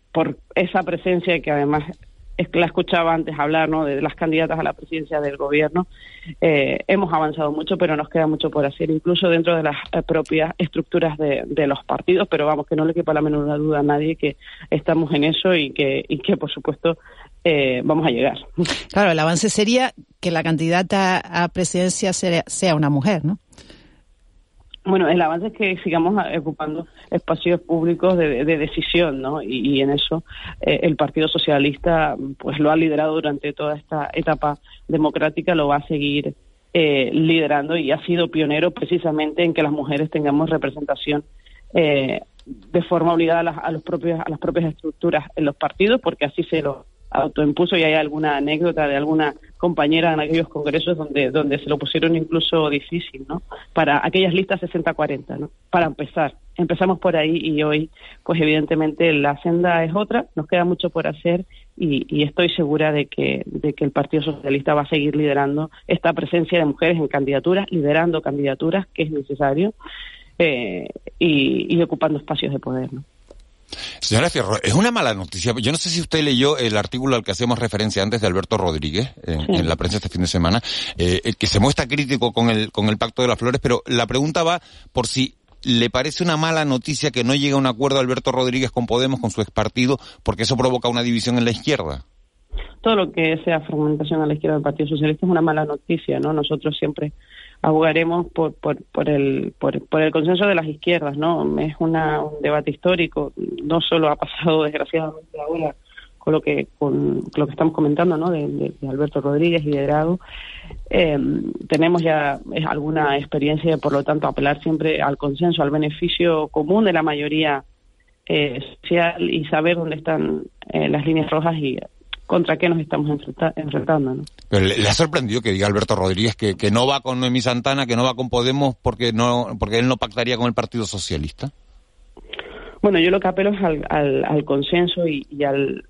esa presencia que además es que la escuchaba antes hablar ¿no? de las candidatas a la presidencia del gobierno. Eh, hemos avanzado mucho, pero nos queda mucho por hacer, incluso dentro de las propias estructuras de, los partidos. Pero vamos, que no le quepa la menor duda a nadie que estamos en eso y que, y que por supuesto, eh, vamos a llegar. Claro, el avance sería que la candidata a presidencia sea, una mujer, ¿no? Bueno, el avance es que sigamos ocupando espacios públicos de, decisión, ¿no? Y, en eso eh, el Partido Socialista, pues lo ha liderado durante toda esta etapa democrática, lo va a seguir eh, liderando y ha sido pionero precisamente en que las mujeres tengamos representación de forma obligada a las, propios, a las propias estructuras en los partidos, porque así se lo autoimpuso y hay alguna anécdota de alguna compañera en aquellos congresos donde donde se lo pusieron incluso difícil, ¿no? Para aquellas listas 60-40, ¿no? Para empezar. Empezamos por ahí y hoy, pues evidentemente la senda es otra, nos queda mucho por hacer y, estoy segura de que, de que el Partido Socialista va a seguir liderando esta presencia de mujeres en candidaturas, liderando candidaturas, que es necesario, eh, y ocupando espacios de poder, ¿no? Señora Fierro, es una mala noticia. Yo no sé si usted leyó el artículo al que hacemos referencia antes de Alberto Rodríguez en, la prensa este fin de semana, eh, que se muestra crítico con el, con el Pacto de las Flores, pero la pregunta va por si le parece una mala noticia que no llegue a un acuerdo Alberto Rodríguez con Podemos, con su ex partido, porque eso provoca una división en la izquierda. Todo lo que sea fragmentación a la izquierda del Partido Socialista es una mala noticia, ¿no? Nosotros siempre abogaremos por, por, por, el, por, por, el consenso de las izquierdas, ¿no? Es una, un debate histórico, no solo ha pasado <laughs> desgraciadamente ahora con lo que con lo que estamos comentando, ¿no? De, Alberto Rodríguez liderado, eh, tenemos ya alguna experiencia, por lo tanto apelar siempre al consenso, al beneficio común de la mayoría eh, social y saber dónde están eh, las líneas rojas y contra qué nos estamos enfrentando. ¿no? Pero le, ha sorprendido que diga Alberto Rodríguez que, que no va con Noemí Santana, que no va con Podemos porque no porque él no pactaría con el Partido Socialista. Bueno, yo lo que apelo es al, al, consenso y, al,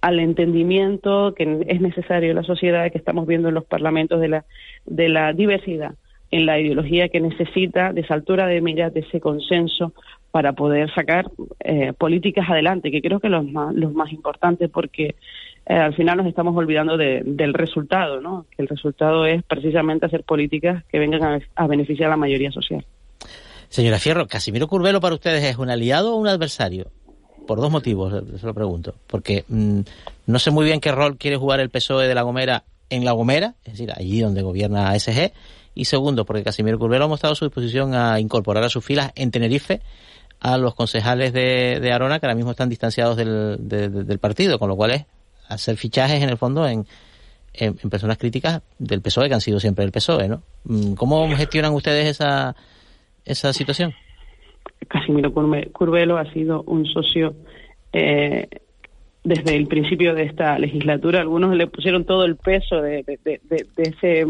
al entendimiento que es necesario en la sociedad que estamos viendo en los parlamentos de la, de la diversidad en la ideología que necesita de esa altura de miras, de ese consenso para poder sacar eh, políticas adelante, que creo que los más, los más importantes, porque eh, al final nos estamos olvidando del resultado, ¿no? Que el resultado es precisamente hacer políticas que vengan a, beneficiar a la mayoría social. Señora Fierro, ¿Casimiro Curvelo para ustedes es un aliado o un adversario? Por dos motivos, se lo pregunto. Porque mm, no sé muy bien qué rol quiere jugar el PSOE de La Gomera en La Gomera, es decir, allí donde gobierna ASG, y segundo, porque Casimiro Curvelo ha mostrado su disposición a incorporar a sus filas en Tenerife a los concejales de, de Arona que ahora mismo están distanciados del, del partido, con lo cual es hacer fichajes en el fondo en, en, personas críticas del PSOE, que han sido siempre el PSOE, ¿no? Mm, ¿Cómo gestionan ustedes esa, esa situación? Casimiro Curvelo ha sido un socio eh, desde el principio de esta legislatura. Algunos le pusieron todo el peso de, de, de ese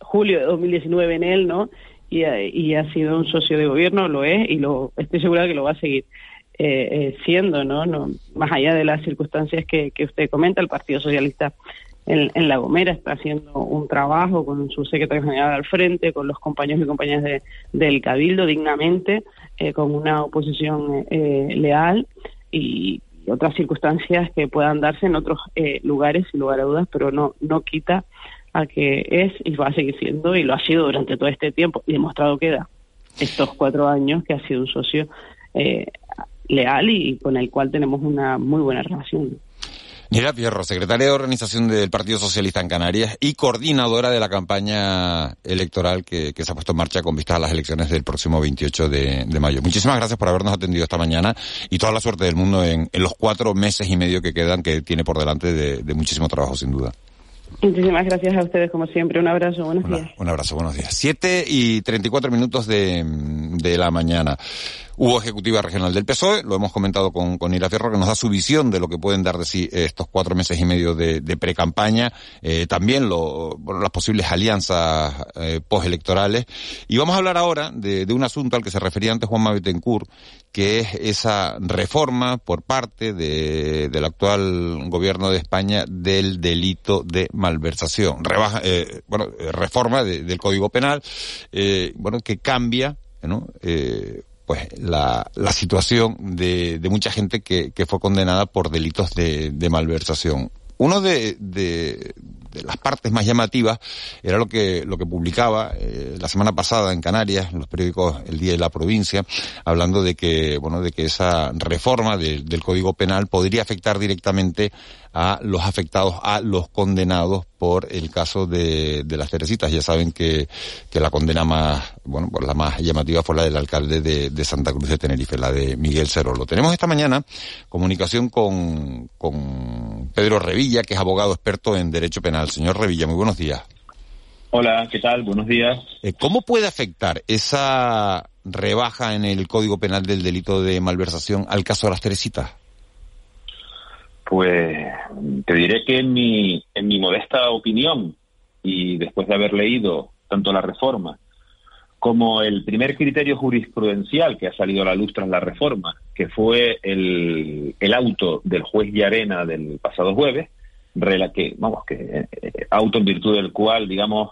julio de 2019 en él, ¿no? Y, ha sido un socio de gobierno, lo es, y lo estoy segura de que lo va a seguir siendo, ¿no? ¿no? Más allá de las circunstancias que, que usted comenta, el Partido Socialista en, La Gomera está haciendo un trabajo con su secretario general al frente, con los compañeros y compañeras de, del Cabildo dignamente, eh, con una oposición eh, leal y, otras circunstancias que puedan darse en otros eh, lugares, sin lugar a dudas, pero no, no quita a que es y va a seguir siendo y lo ha sido durante todo este tiempo y demostrado queda estos cuatro años que ha sido un socio leal y con el cual tenemos una muy buena relación. Nira Pierro, secretaria de organización del Partido Socialista en Canarias y coordinadora de la campaña electoral que, se ha puesto en marcha con vistas a las elecciones del próximo 28 de, mayo. Muchísimas gracias por habernos atendido esta mañana y toda la suerte del mundo en, los cuatro meses y medio que quedan, que tiene por delante de muchísimo trabajo, sin duda. Muchísimas gracias a ustedes, como siempre. Un abrazo, buenos días. Un abrazo, buenos días. Siete y treinta y cuatro minutos de, de la mañana. Hubo ejecutiva regional del PSOE, lo hemos comentado con, con Ira Fierro, que nos da su visión de lo que pueden dar de sí estos cuatro meses y medio de, de pre-campaña, eh, también lo, bueno, las posibles alianzas eh, postelectorales. Y vamos a hablar ahora de, de, un asunto al que se refería antes Juan Betancourt, que es esa reforma por parte de, del actual gobierno de España del delito de malversación. Rebaja, eh, bueno, eh, reforma del Código Penal, eh, bueno, que cambia, ¿no? Eh, pues la, la situación de, de mucha gente que, que fue condenada por delitos de, de malversación. Uno de, de, las partes más llamativas era lo que, lo que publicaba eh, la semana pasada en Canarias, en los periódicos El Día de la Provincia, hablando de que, bueno, de que esa reforma del Código Penal podría afectar directamente a los afectados, a los condenados por el caso de, de las Teresitas. Ya saben que, que la condena más, bueno, pues la más llamativa fue la del alcalde de, de Santa Cruz de Tenerife, la de Miguel Cerolo. Tenemos esta mañana comunicación con, con Pedro Revilla, que es abogado experto en Derecho Penal. Señor Revilla, muy buenos días. Hola, ¿qué tal? Buenos días. Eh, ¿Cómo puede afectar esa rebaja en el Código Penal del delito de malversación al caso de las Teresitas? Pues te diré que en mi, en mi modesta opinión, y después de haber leído tanto la reforma como el primer criterio jurisprudencial que ha salido a la luz tras la reforma, que fue el, el auto del juez Yarena del pasado jueves, que, vamos, que eh, auto en virtud del cual, digamos,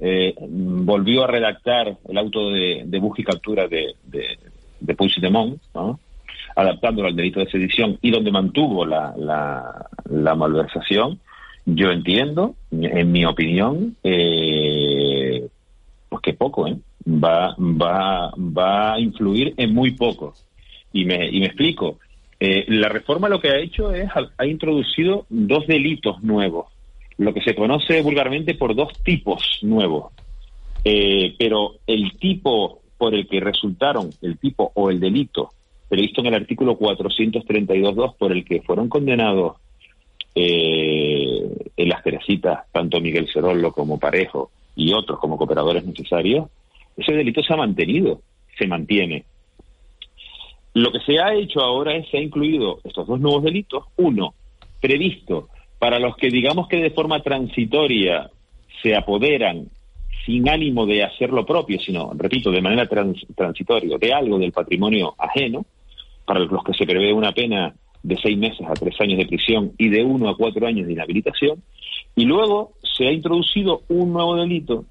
eh, volvió a redactar el auto de, de búsqueda y captura de, de, de Puigdemont, ¿no? Adaptándolo al delito de sedición y donde mantuvo la, la, malversación, yo entiendo, en mi opinión, eh, pues que poco, ¿eh? Va, va, va a influir en muy poco. Y me, y me explico. Eh, la reforma lo que ha hecho es, ha, introducido dos delitos nuevos, lo que se conoce vulgarmente por dos tipos nuevos. Eh, pero el tipo por el que resultaron, el tipo o el delito previsto en el artículo 432.2 por el que fueron condenados eh, en las Teresitas, tanto Miguel Cerollo como Parejo y otros como cooperadores necesarios, ese delito se ha mantenido, se mantiene. Lo que se ha hecho ahora es se ha incluido estos dos nuevos delitos, uno previsto para los que digamos que de forma transitoria se apoderan sin ánimo de hacer lo propio, sino, repito, de manera transitoria, de algo del patrimonio ajeno, para los que se prevé una pena de seis meses a tres años de prisión y de uno a cuatro años de inhabilitación. Y luego se ha introducido un nuevo delito,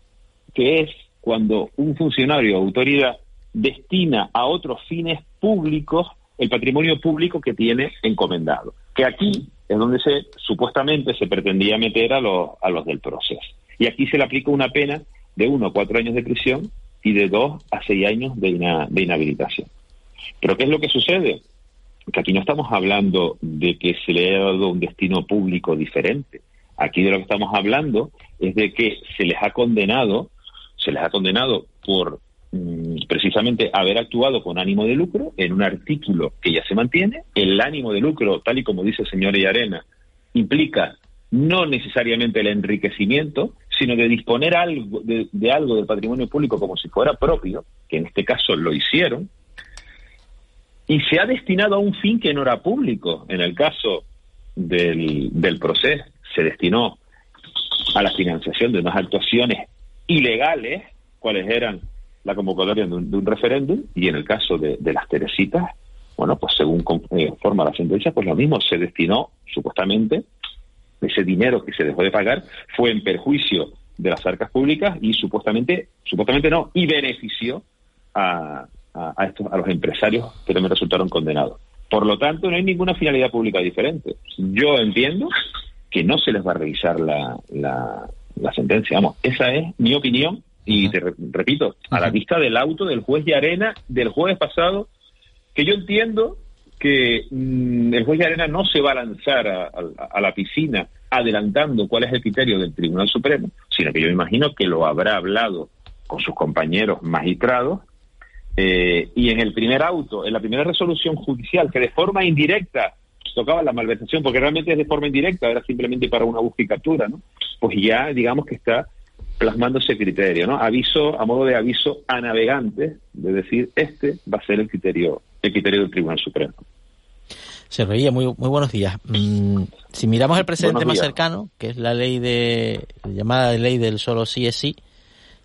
que es cuando un funcionario o autoridad destina a otros fines públicos el patrimonio público que tiene encomendado. Que aquí es donde se supuestamente se pretendía meter a los, a los del proceso. Y aquí se le aplica una pena de uno a cuatro años de prisión y de dos a seis años de, de inhabilitación. Pero ¿qué es lo que sucede? Que aquí no estamos hablando de que se le haya dado un destino público diferente. Aquí de lo que estamos hablando es de que se les ha condenado, se les ha condenado por mm, precisamente haber actuado con ánimo de lucro en un artículo que ya se mantiene. El ánimo de lucro, tal y como dice el señor Arena, implica no necesariamente el enriquecimiento, sino de disponer algo, de, algo del patrimonio público como si fuera propio, que en este caso lo hicieron, y se ha destinado a un fin que no era público. En el caso del, del proceso, se destinó a la financiación de unas actuaciones ilegales, cuáles eran la convocatoria de un, referéndum, y en el caso de, las Teresitas, bueno, pues según eh, forma la sentencia, pues lo mismo se destinó supuestamente ese dinero que se dejó de pagar fue en perjuicio de las arcas públicas y supuestamente, supuestamente no, y benefició a, a, estos, a los empresarios que también resultaron condenados. Por lo tanto, no hay ninguna finalidad pública diferente. Yo entiendo que no se les va a revisar la, la, la sentencia. Vamos, esa es mi opinión y te repito, a la vista del auto del juez de Arena del jueves pasado, que yo entiendo que mm, el juez de Arena no se va a lanzar a, la piscina adelantando cuál es el criterio del Tribunal Supremo, sino que yo imagino que lo habrá hablado con sus compañeros magistrados eh, y en el primer auto, en la primera resolución judicial, que de forma indirecta tocaba la malversación, porque realmente es de forma indirecta, era simplemente para una búsqueda y captura, ¿no? Pues ya digamos que está plasmando ese criterio, ¿no? Aviso, a modo de aviso a navegantes, de decir, este va a ser el criterio, el criterio del Tribunal Supremo. Se reía, muy, muy buenos días. Mm, si miramos el precedente más cercano, que es la ley de, llamada ley del solo sí es sí,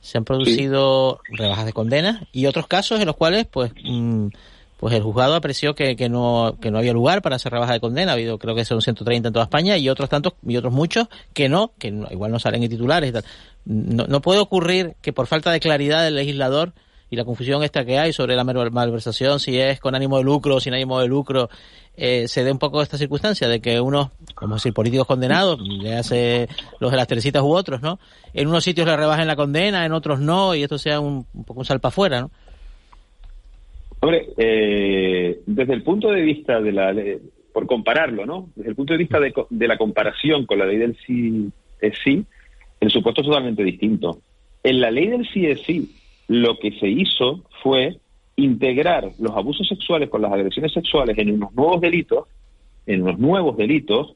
se han producido rebajas de condena y otros casos en los cuales, pues, mm, pues el juzgado apreció que, que, no, que no había lugar para hacer rebaja de condena. Ha habido, creo que son 130 en toda España y otros tantos, y otros muchos que no, que igual no salen en titulares y tal. No, no puede ocurrir que por falta de claridad del legislador y la confusión esta que hay sobre la malversación, si es con ánimo de lucro o sin ánimo de lucro, eh, se dé un poco esta circunstancia de que unos, como decir, políticos condenados, ya hace los de las teresitas u otros, ¿no? En unos sitios le rebajen la condena, en otros no, y esto sea un, un poco un salpa afuera, ¿no? Hombre, eh, desde el punto de vista de la ley, por compararlo, ¿no? Desde el punto de vista de, de la comparación con la ley del sí es sí, el supuesto es totalmente distinto. En la ley del sí es sí, lo que se hizo fue integrar los abusos sexuales con las agresiones sexuales en unos nuevos delitos, en unos nuevos delitos,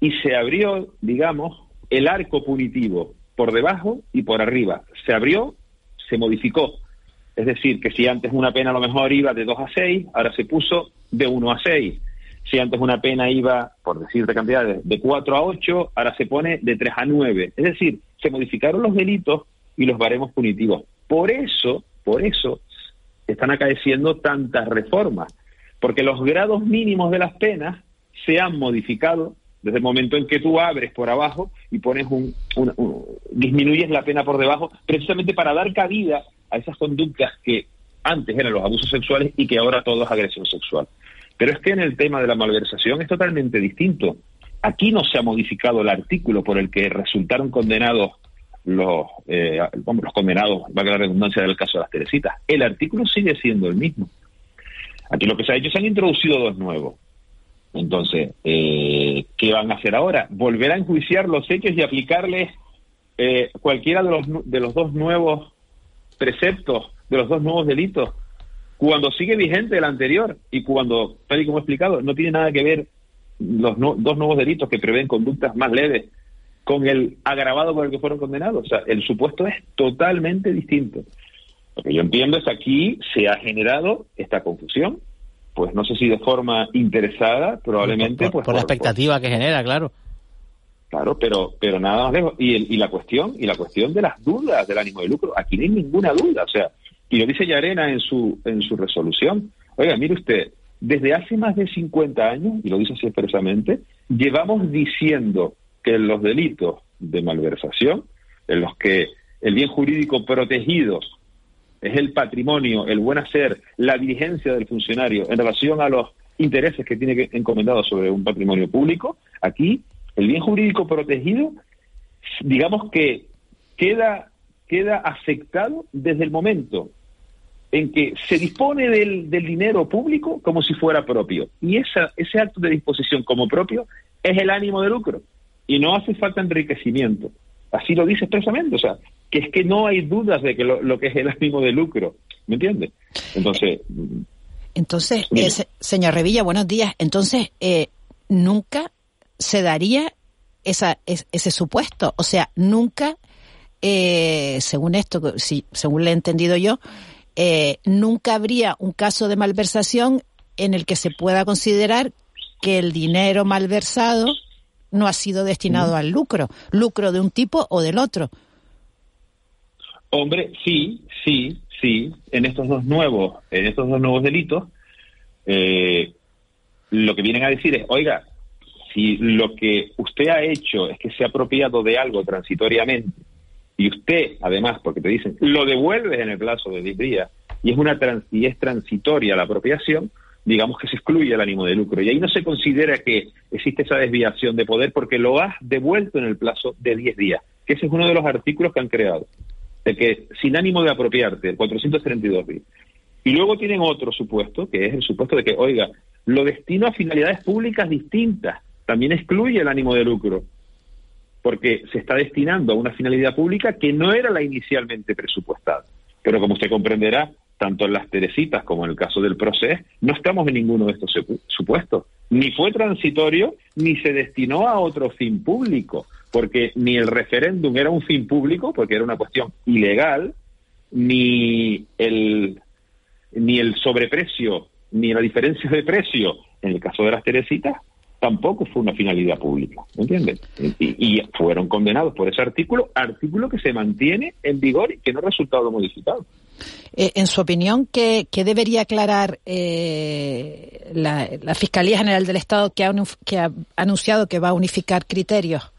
y se abrió, digamos, el arco punitivo por debajo y por arriba. Se abrió, se modificó. Es decir, que si antes una pena a lo mejor iba de 2 a 6, ahora se puso de 1 a 6. Si antes una pena iba, por decirte cantidades, de 4 a 8, ahora se pone de 3 a 9. Es decir, se modificaron los delitos y los baremos punitivos. Por eso, por eso, están acaeciendo tantas reformas, porque los grados mínimos de las penas se han modificado desde el momento en que tú abres por abajo y pones un, disminuyes la pena por debajo, precisamente para dar cabida a esas conductas que antes eran los abusos sexuales y que ahora todo es agresión sexual. Pero es que en el tema de la malversación es totalmente distinto. Aquí no se ha modificado el artículo por el que resultaron condenados los, eh, los condenados, valga la redundancia del caso de las Teresitas. El artículo sigue siendo el mismo. Aquí lo que se ha hecho se han introducido dos nuevos. Entonces, eh, ¿qué van a hacer ahora? Volver a enjuiciar los hechos y aplicarles eh, cualquiera de los, de los dos nuevos preceptos, de los dos nuevos delitos, cuando sigue vigente el anterior y cuando, tal y como he explicado, no tiene nada que ver los dos nuevos delitos que prevén conductas más leves con el agravado por el que fueron condenados. O sea, el supuesto es totalmente distinto. Lo que yo entiendo es que aquí se ha generado esta confusión pues no sé si de forma interesada, probablemente. Por, pues, por, la expectativa que genera, claro. Claro, pero, pero nada más lejos. Y, y la cuestión, y la cuestión de las dudas del ánimo de lucro, aquí no hay ninguna duda, o sea, y lo dice Yarena en su, en su resolución. Oiga, mire usted, desde hace más de 50 años, y lo dice así expresamente, llevamos diciendo que los delitos de malversación, en los que el bien jurídico protegido es el patrimonio, el buen hacer, la diligencia del funcionario en relación a los intereses que tiene encomendado sobre un patrimonio público, aquí el bien jurídico protegido, digamos que queda, queda afectado desde el momento en que se dispone del, del dinero público como si fuera propio. Y esa, ese acto de disposición como propio es el ánimo de lucro. Y no hace falta enriquecimiento. Así lo dice expresamente. O sea, que es que no hay dudas de que lo, que es el ánimo de lucro, ¿me entiendes? Entonces... Entonces, eh, señor Revilla, buenos días. Entonces, eh, nunca se daría esa, ese supuesto. O sea, nunca, eh, según esto, si, según le he entendido yo, nunca habría un caso de malversación en el que se pueda considerar que el dinero malversado no ha sido destinado al lucro, lucro de un tipo o del otro. Hombre, sí, sí, sí, en estos dos nuevos, en estos dos nuevos delitos, eh, lo que vienen a decir es, oiga, si lo que usted ha hecho es que se ha apropiado de algo transitoriamente y usted, además, porque te dicen, lo devuelves en el plazo de 10 días y es, una trans y es transitoria la apropiación, digamos que se excluye el ánimo de lucro. Y ahí no se considera que existe esa desviación de poder porque lo has devuelto en el plazo de 10 días, que ese es uno de los artículos que han creado, de que sin ánimo de apropiarte, el 432 días. Y luego tienen otro supuesto, que es el supuesto de que, oiga, lo destino a finalidades públicas distintas, también excluye el ánimo de lucro porque se está destinando a una finalidad pública que no era la inicialmente presupuestada. Pero como usted comprenderá, tanto en las Teresitas como en el caso del proceso, no estamos en ninguno de estos supuestos. Ni fue transitorio, ni se destinó a otro fin público, porque ni el referéndum era un fin público, porque era una cuestión ilegal, ni el, ni el sobreprecio, ni la diferencia de precio en el caso de las Teresitas tampoco fue una finalidad pública, ¿me entiendes? Y, fueron condenados por ese artículo, artículo que se mantiene en vigor y que no ha resultado modificado. Eh, en su opinión, ¿qué, debería aclarar eh, la, Fiscalía General del Estado que ha, que ha anunciado que va a unificar criterios?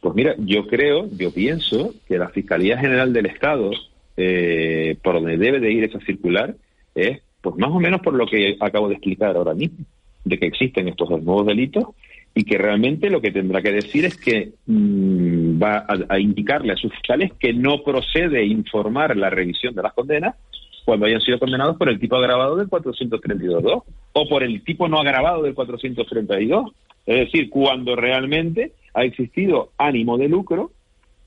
Pues mira, yo creo, yo pienso que la Fiscalía General del Estado, eh, por donde debe de ir esa circular, es pues más o menos por lo que acabo de explicar ahora mismo de que existen estos dos nuevos delitos y que realmente lo que tendrá que decir es que mm, va a, indicarle a sus fiscales que no procede informar la revisión de las condenas cuando hayan sido condenados por el tipo agravado del 432.2 o por el tipo no agravado del 432. Es decir, cuando realmente ha existido ánimo de lucro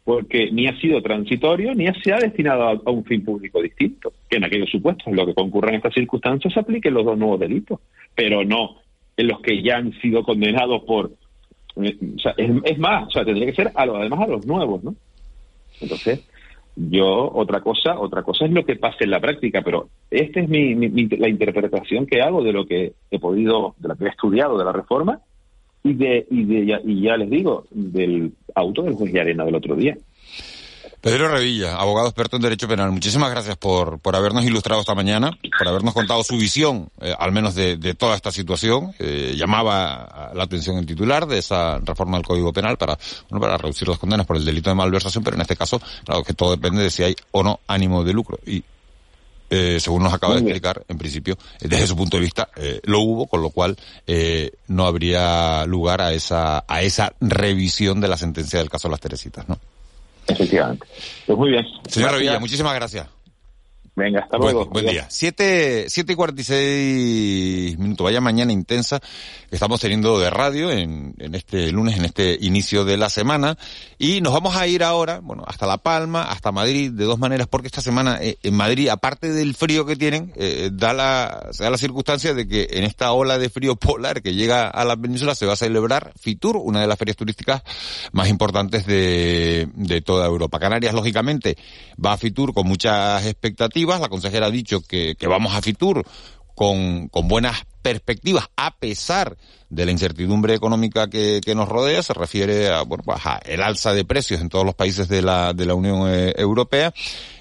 porque ni ha sido transitorio ni se ha destinado a, un fin público distinto. Que en aquellos supuestos en lo que concurran estas circunstancias se apliquen los dos nuevos delitos, pero no en los que ya han sido condenados por... Eh, o sea, es, más, o sea, tendría que ser a lo, además a los nuevos, ¿no? Entonces, yo, otra cosa, otra cosa es lo que pase en la práctica, pero esta es mi, la interpretación que hago de lo que he podido, de lo que he estudiado de la reforma y de, y de ya, y ya les digo, del auto del juez de arena del otro día. Pedro Revilla, abogado experto en Derecho Penal, muchísimas gracias por, por habernos ilustrado esta mañana, por habernos contado su visión, eh, al menos de, de, toda esta situación. Eh, llamaba la atención el titular de esa reforma del Código Penal para, bueno, para reducir las condenas por el delito de malversación, pero en este caso, claro, que todo depende de si hay o no ánimo de lucro. Y eh, según nos acaba de explicar, en principio, desde su punto de vista, lo hubo, con lo cual no habría lugar a esa, a esa revisión de la sentencia del caso de las Teresitas, ¿no? Efectivamente. Pues muy bien. Señor Revilla, muchísimas gracias. Venga, hasta luego. Buen, día. Siete, siete y cuarenta y seis minutos. Vaya mañana intensa que estamos teniendo de radio en, en este lunes, en este inicio de la semana. Y nos vamos a ir ahora, bueno, hasta La Palma, hasta Madrid, de dos maneras, porque esta semana eh, en Madrid, aparte del frío que tienen, eh, da la, se da la circunstancia de que en esta ola de frío polar que llega a la península se va a celebrar Fitur, una de las ferias turísticas más importantes de, de toda Europa. Canarias, lógicamente, va a Fitur con muchas expectativas la consejera ha dicho que, vamos a Fitur con, buenas perspectivas, a pesar de la incertidumbre económica que, nos rodea, se refiere a, pues el alza de precios en todos los países de la, Unión eh, Europea.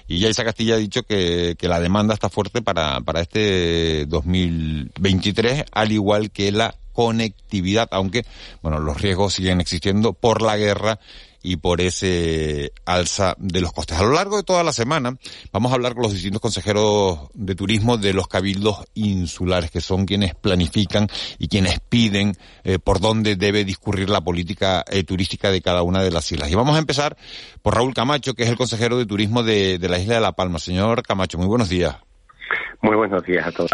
Y ya Isa Castilla ha dicho que, que la demanda está fuerte para, para este 2023, al igual que la conectividad, aunque, bueno, los riesgos siguen existiendo por la guerra y por ese alza de los costes. A lo largo de toda la semana vamos a hablar con los distintos consejeros de turismo de los cabildos insulares, que son quienes planifican y quienes piden eh, por dónde debe discurrir la política eh, turística de cada una de las islas. Y vamos a empezar por Raúl Camacho, que es el consejero de turismo de, de la isla de La Palma. Señor Camacho, muy buenos días. Muy buenos días a todos.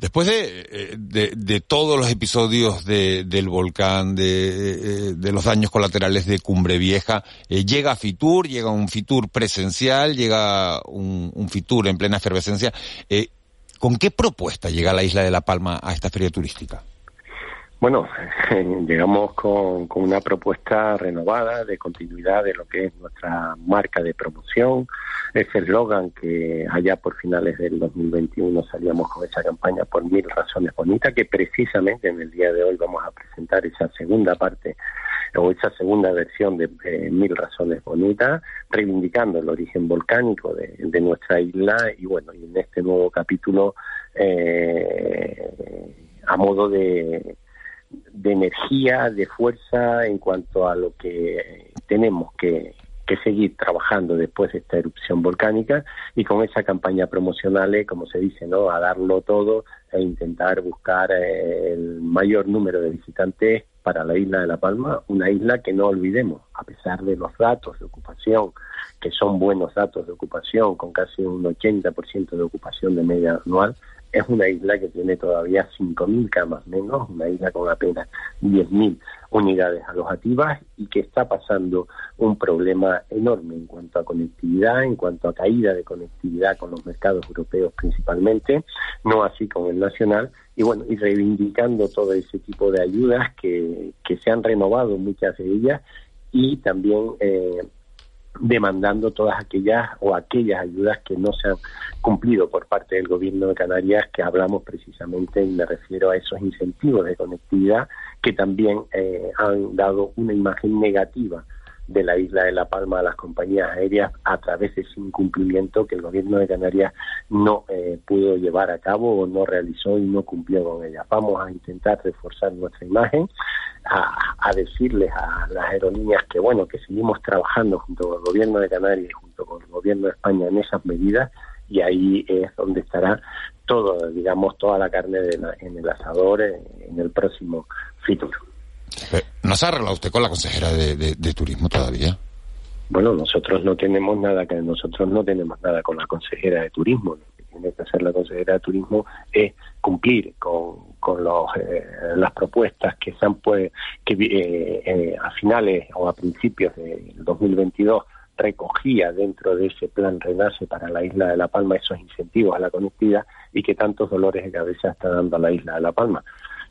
Después de, eh, de, todos los episodios de, del volcán, de, eh, de, los daños colaterales de Cumbre Vieja, eh, llega Fitur, llega un Fitur presencial, llega un Fitur en plena efervescencia. ¿Con qué propuesta llega la isla de La Palma a esta feria turística? Bueno, <laughs> llegamos con, una propuesta renovada de continuidad de lo que es nuestra marca de promoción, ese eslogan que allá por finales del 2021 salíamos con esa campaña por mil razones bonitas, que precisamente en el día de hoy vamos a presentar esa segunda parte o esa segunda versión de Mil Razones Bonitas, reivindicando el origen volcánico de, de, nuestra isla. Y bueno, y en este nuevo capítulo eh, a modo de, de energía, de fuerza en cuanto a lo que tenemos que, que seguir trabajando después de esta erupción volcánica y con esa campaña promocional, eh, como se dice, ¿no? a darlo todo e intentar buscar eh, el mayor número de visitantes para la isla de La Palma, una isla que no olvidemos, a pesar de los datos de ocupación, que son buenos datos de ocupación, con casi un 80% de ocupación de media anual, es una isla que tiene todavía 5.000 camas menos, una isla con apenas 10.000 unidades alojativas y que está pasando un problema enorme en cuanto a conectividad, en cuanto a caída de conectividad con los mercados europeos principalmente, no así con el nacional, y bueno, y reivindicando todo ese tipo de ayudas que, que se han renovado muchas de ellas y también eh, demandando todas aquellas o aquellas ayudas que no se han cumplido por parte del gobierno de Canarias, que hablamos precisamente, y me refiero a esos incentivos de conectividad que también eh, han dado una imagen negativa de la isla de La Palma a las compañías aéreas a través de ese incumplimiento que el gobierno de Canarias no eh, pudo llevar a cabo o no realizó y no cumplió con ella. Vamos a intentar reforzar nuestra imagen, a, decirles a las aerolíneas que bueno que seguimos trabajando junto con el gobierno de Canarias y junto con el gobierno de España en esas medidas y ahí es donde estará todo, digamos, toda la carne en el asador en el próximo futuro. Eh, ¿No se ha arreglado usted con la consejera de, turismo todavía? Bueno, nosotros no tenemos nada que nosotros no tenemos nada con la consejera de turismo. Lo que tiene que hacer la consejera de turismo es cumplir con, con los, eh, las propuestas que se han pues, que eh, a finales o a principios del 2022 recogía dentro de ese plan Renace para la isla de La Palma esos incentivos a la conectividad y que tantos dolores de cabeza está dando a la isla de La Palma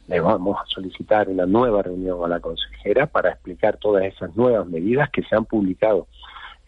le vamos a solicitar una nueva reunión a la consejera para explicar todas esas nuevas medidas que se han publicado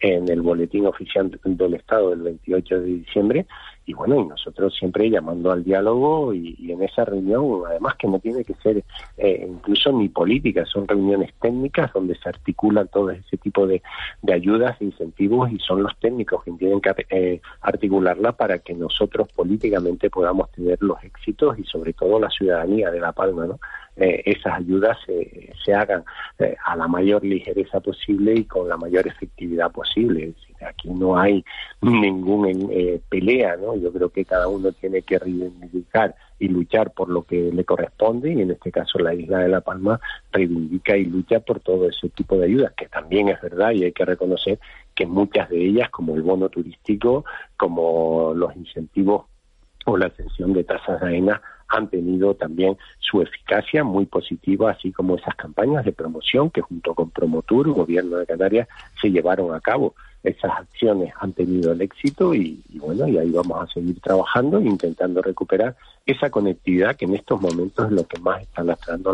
en el boletín oficial del Estado del 28 de diciembre y bueno, y nosotros siempre llamando al diálogo y, en esa reunión, además que no tiene que ser eh, incluso ni política, son reuniones técnicas donde se articulan todo ese tipo de, de ayudas, incentivos y son los técnicos quienes tienen que eh, articularla para que nosotros políticamente podamos tener los éxitos y sobre todo la ciudadanía de La Palma, ¿no? Eh, esas ayudas se hagan a la mayor ligereza posible y con la mayor efectividad posible aquí no hay ninguna eh, pelea, ¿no? Yo creo que cada uno tiene que reivindicar y luchar por lo que le corresponde y en este caso la isla de La Palma reivindica y lucha por todo ese tipo de ayudas, que también es verdad y hay que reconocer que muchas de ellas, como el bono turístico, como los incentivos o la exención de tasas de arena, han tenido también su eficacia muy positiva, así como esas campañas de promoción que junto con Promotur, Gobierno de Canarias, se llevaron a cabo esas acciones han tenido el éxito y, bueno, y ahí vamos a seguir trabajando e intentando recuperar esa conectividad que en estos momentos es lo que más está lastrando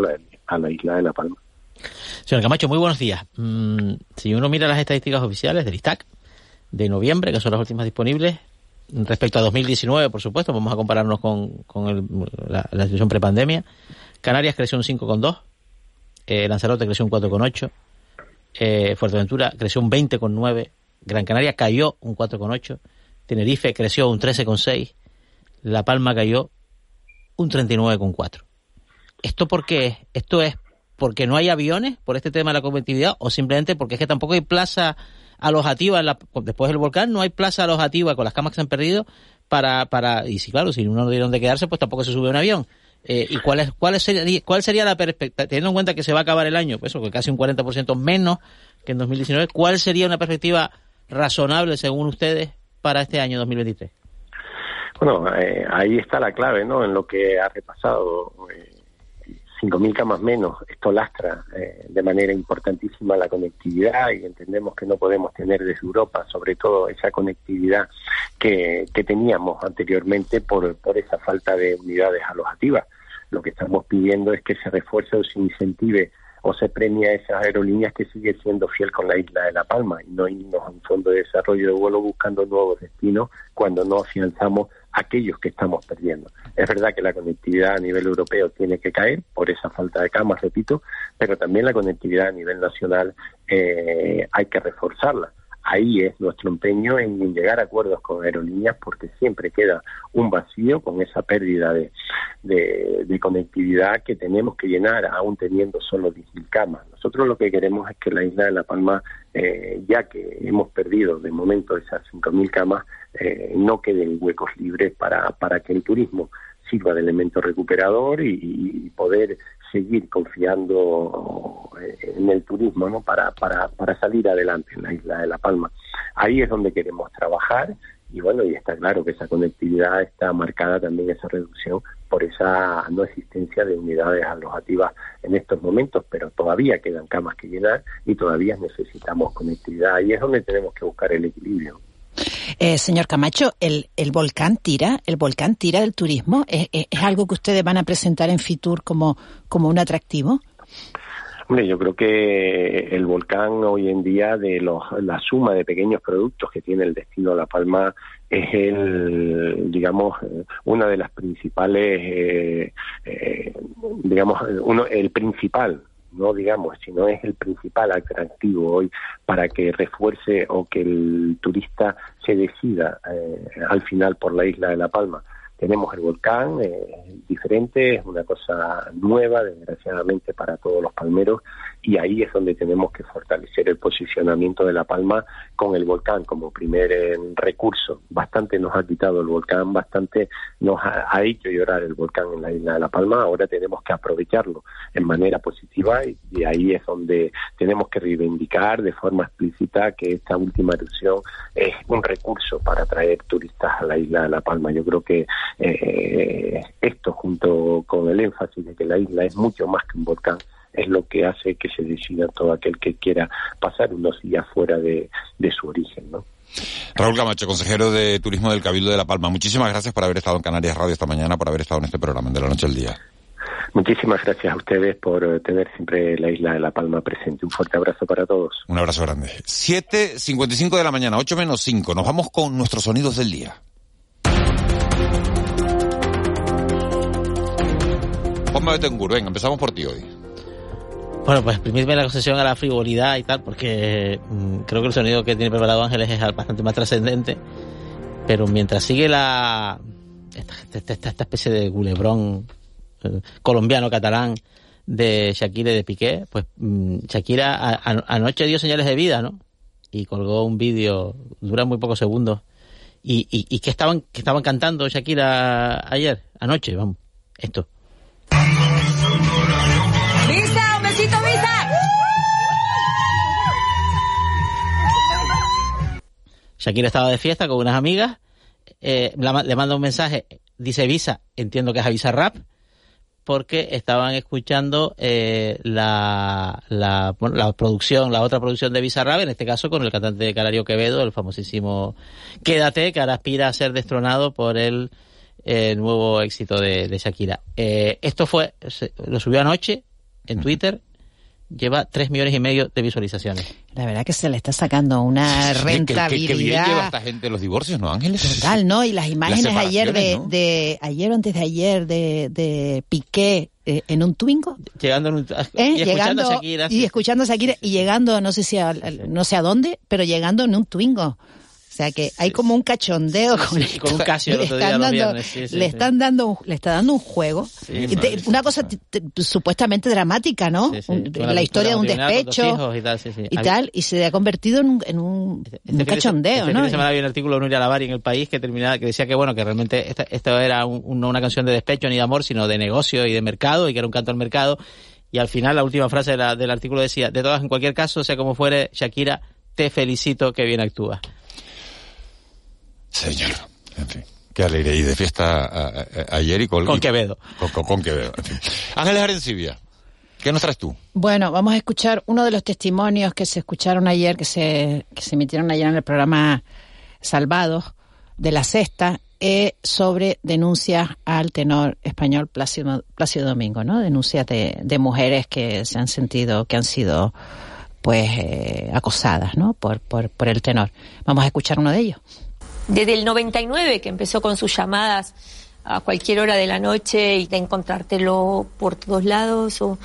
a la, isla de La Palma. Señor Camacho, muy buenos días. Mm, si uno mira las estadísticas oficiales del ISTAC de noviembre, que son las últimas disponibles, respecto a 2019, por supuesto, vamos a compararnos con, la, situación prepandemia. Canarias creció un 5,2, eh, Lanzarote creció un 4,8, eh, Fuerteventura creció un 20,9, Gran Canaria cayó un 4,8, Tenerife creció un 13,6, La Palma cayó un 39,4. ¿Esto por qué? ¿Esto es porque no hay aviones por este tema de la competitividad o simplemente porque es que tampoco hay plaza alojativa después del volcán, no hay plaza alojativa con las camas que se han perdido para, para y si claro, si uno no tiene dónde quedarse, pues tampoco se sube un avión. Eh, ¿Y cuál, es, cuál, sería, cuál sería la perspectiva, teniendo en cuenta que se va a acabar el año, pues eso, que casi un 40% menos que en 2019, cuál sería una perspectiva razonable, según ustedes, para este año 2023? Bueno, eh, ahí está la clave, ¿no? En lo que ha repasado. Eh, 5.000 camas menos, esto lastra eh, de manera importantísima la conectividad y entendemos que no podemos tener desde Europa, sobre todo esa conectividad que, que teníamos anteriormente por, por esa falta de unidades alojativas. Lo que estamos pidiendo es que se refuerce o se incentive o se premia a esas aerolíneas que sigue siendo fiel con la isla de La Palma y no irnos a un fondo de desarrollo de vuelo buscando nuevos destinos cuando no afianzamos aquellos que estamos perdiendo. Es verdad que la conectividad a nivel europeo tiene que caer por esa falta de camas, repito, pero también la conectividad a nivel nacional eh, hay que reforzarla. Ahí es nuestro empeño en llegar a acuerdos con aerolíneas porque siempre queda un vacío con esa pérdida de, de, conectividad que tenemos que llenar aún teniendo solo 10.000 camas. Nosotros lo que queremos es que la isla de La Palma, eh, ya que hemos perdido de momento esas 5.000 camas, eh, no queden huecos libres para, para que el turismo sirva de elemento recuperador y, poder seguir confiando en el turismo ¿no? para, para, para salir adelante en la isla de La Palma. Ahí es donde queremos trabajar y bueno, y está claro que esa conectividad está marcada también esa reducción por esa no existencia de unidades alojativas en estos momentos, pero todavía quedan camas que llenar y todavía necesitamos conectividad y es donde tenemos que buscar el equilibrio. Eh, señor Camacho, ¿el, ¿el volcán tira? ¿El volcán tira del turismo? ¿Es, algo que ustedes van a presentar en Fitur como, como un atractivo? Hombre, yo creo que el volcán hoy en día, de los, la suma de pequeños productos que tiene el destino La Palma, es el, digamos, una de las principales, eh, eh, digamos, uno, el principal no digamos, sino es el principal atractivo hoy para que refuerce o que el turista se decida eh, al final por la isla de La Palma. Tenemos el volcán, eh, diferente, es una cosa nueva, desgraciadamente, para todos los palmeros, y ahí es donde tenemos que fortalecer el posicionamiento de La Palma con el volcán como primer eh, recurso. Bastante nos ha quitado el volcán, bastante nos ha, hecho llorar el volcán en la isla de La Palma, ahora tenemos que aprovecharlo en manera positiva y, ahí es donde tenemos que reivindicar de forma explícita que esta última erupción es un recurso para atraer turistas a la isla de La Palma. Yo creo que eh, esto junto con el énfasis de que la isla es mucho más que un volcán, es lo que hace que se decida todo aquel que quiera pasar unos días fuera de, su origen, ¿no? Raúl Camacho, consejero de Turismo del Cabildo de La Palma, muchísimas gracias por haber estado en Canarias Radio esta mañana, por haber estado en este programa de la noche al día. Muchísimas gracias a ustedes por tener siempre la isla de La Palma presente. Un fuerte abrazo para todos. Un abrazo grande. 7.55 de la mañana, 8 menos 5. Nos vamos con nuestros sonidos del día. Ponme Betengur, venga, empezamos por ti hoy. Bueno, pues exprimirme la concesión a la frivolidad y tal, porque mm, creo que el sonido que tiene preparado Ángeles es bastante más trascendente. Pero mientras sigue la esta, esta, especie de gulebrón eh, colombiano-catalán de Shakira de Piqué, pues mm, Shakira anoche dio señales de vida, ¿no? Y colgó un vídeo, dura muy pocos segundos. Y, y, y que estaban, que estaban cantando Shakira ayer, anoche, vamos, esto. Shakira estaba de fiesta con unas amigas, eh, le manda un mensaje, dice Visa, entiendo que es a Visa Rap, porque estaban escuchando eh, la, la, la, producción, la otra producción de Visa Rap, en este caso con el cantante Canario Quevedo, el famosísimo Quédate, que ahora aspira a ser destronado por el el nuevo éxito de, Shakira. Eh, esto fue, lo subió anoche en Twitter, lleva tres millones y medio de visualizaciones. La verdad que se le está sacando una rentabilidad. ¿Qué, bien lleva esta gente los divorcios, ¿no, Ángeles? Total, ¿no? Y las imágenes ayer de, de, ayer o antes de ayer de, de Piqué eh, en un Twingo. Llegando en un, ¿Eh? y escuchando a Shakira. Y escuchando a Shakira y llegando, no sé si a, no sé a dónde, pero llegando en un Twingo. O sea que hay como un cachondeo con, con un Casio le, están dando, le están dando le está dando un juego. Una cosa supuestamente dramática no la, historia de un despecho y tal, y, se ha convertido en un, en un, este cachondeo este no fin había un artículo de Nuria Lavari en el país que terminaba que decía que bueno que realmente esto era no una canción de despecho ni de amor sino de negocio y de mercado y que era un canto al mercado. Y al final la última frase del artículo decía de todas en cualquier caso sea como fuere Shakira te felicito que bien actúas Señor, en fin. Qué alegría. Y de fiesta ayer y con... Con Quevedo. Con, Quevedo, en fin. Ángeles Arencibia, ¿qué nos traes tú? Bueno, vamos a escuchar uno de los testimonios que se escucharon ayer, que se, que se emitieron ayer en el programa Salvados de la Sexta, eh, sobre denuncias al tenor español Plácido, Plácido Domingo, ¿no? Denuncias de, de mujeres que se han sentido, que han sido pues eh, acosadas, ¿no? Por, por, por el tenor. Vamos a escuchar uno de ellos desde el 99 que empezó con sus llamadas a cualquier hora de la noche y de encontrártelo por todos lados o,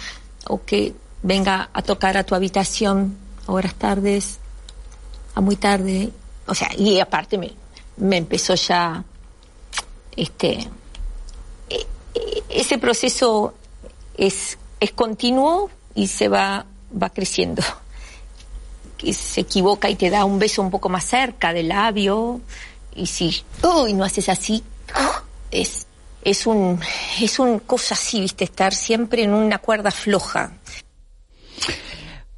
o que venga a tocar a tu habitación horas tardes a muy tarde, o sea, y aparte me, me empezó ya, este, e- e- ese proceso es, es continuo y se va, va creciendo. Que se equivoca y te da un beso un poco más cerca del labio, y si, uy, no haces así, <gasps> es, es un, es un cosa así, viste, estar siempre en una cuerda floja.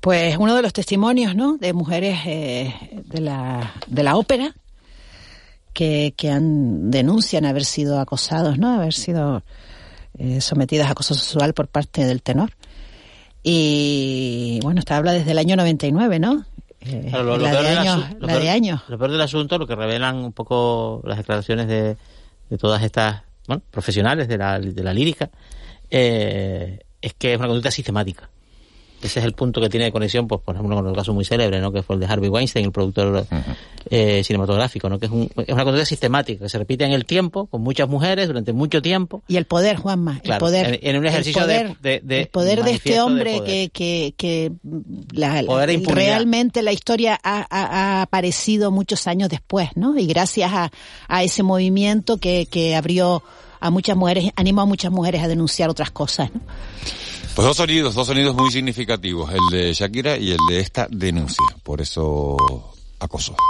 Pues uno de los testimonios, ¿no? De mujeres eh, de la de la ópera que, que han denuncian haber sido acosados, ¿no? Haber sido eh, sometidas a acoso sexual por parte del tenor. Y bueno, esta habla desde el año 99, ¿no? Eh, Claro, lo- lo la peor de del años, asu- lo la peor- de años. Lo peor del asunto, lo que revelan un poco las declaraciones de, de todas estas bueno, profesionales de la, de la lírica, eh, es que es una conducta sistemática. Ese es el punto que tiene de conexión, pues, por ejemplo, con el caso muy célebre, ¿no? que fue el de Harvey Weinstein, el productor eh, cinematográfico, ¿no? que es, un- es una conducta sistemática, que se repite en el tiempo, con muchas mujeres, durante mucho tiempo. Y el poder, Juanma, el poder. en- en un el ejercicio de- poder, de- de el poder de este de hombre poder. que, que, que la- Poder de impunidad. realmente la historia ha, ha- ha aparecido muchos años después, ¿no? Y gracias a, a ese movimiento que, que abrió a muchas mujeres, animó a muchas mujeres a denunciar otras cosas, ¿no? Pues dos sonidos, dos sonidos muy significativos, el de Shakira y el de esta denuncia. Por eso acoso.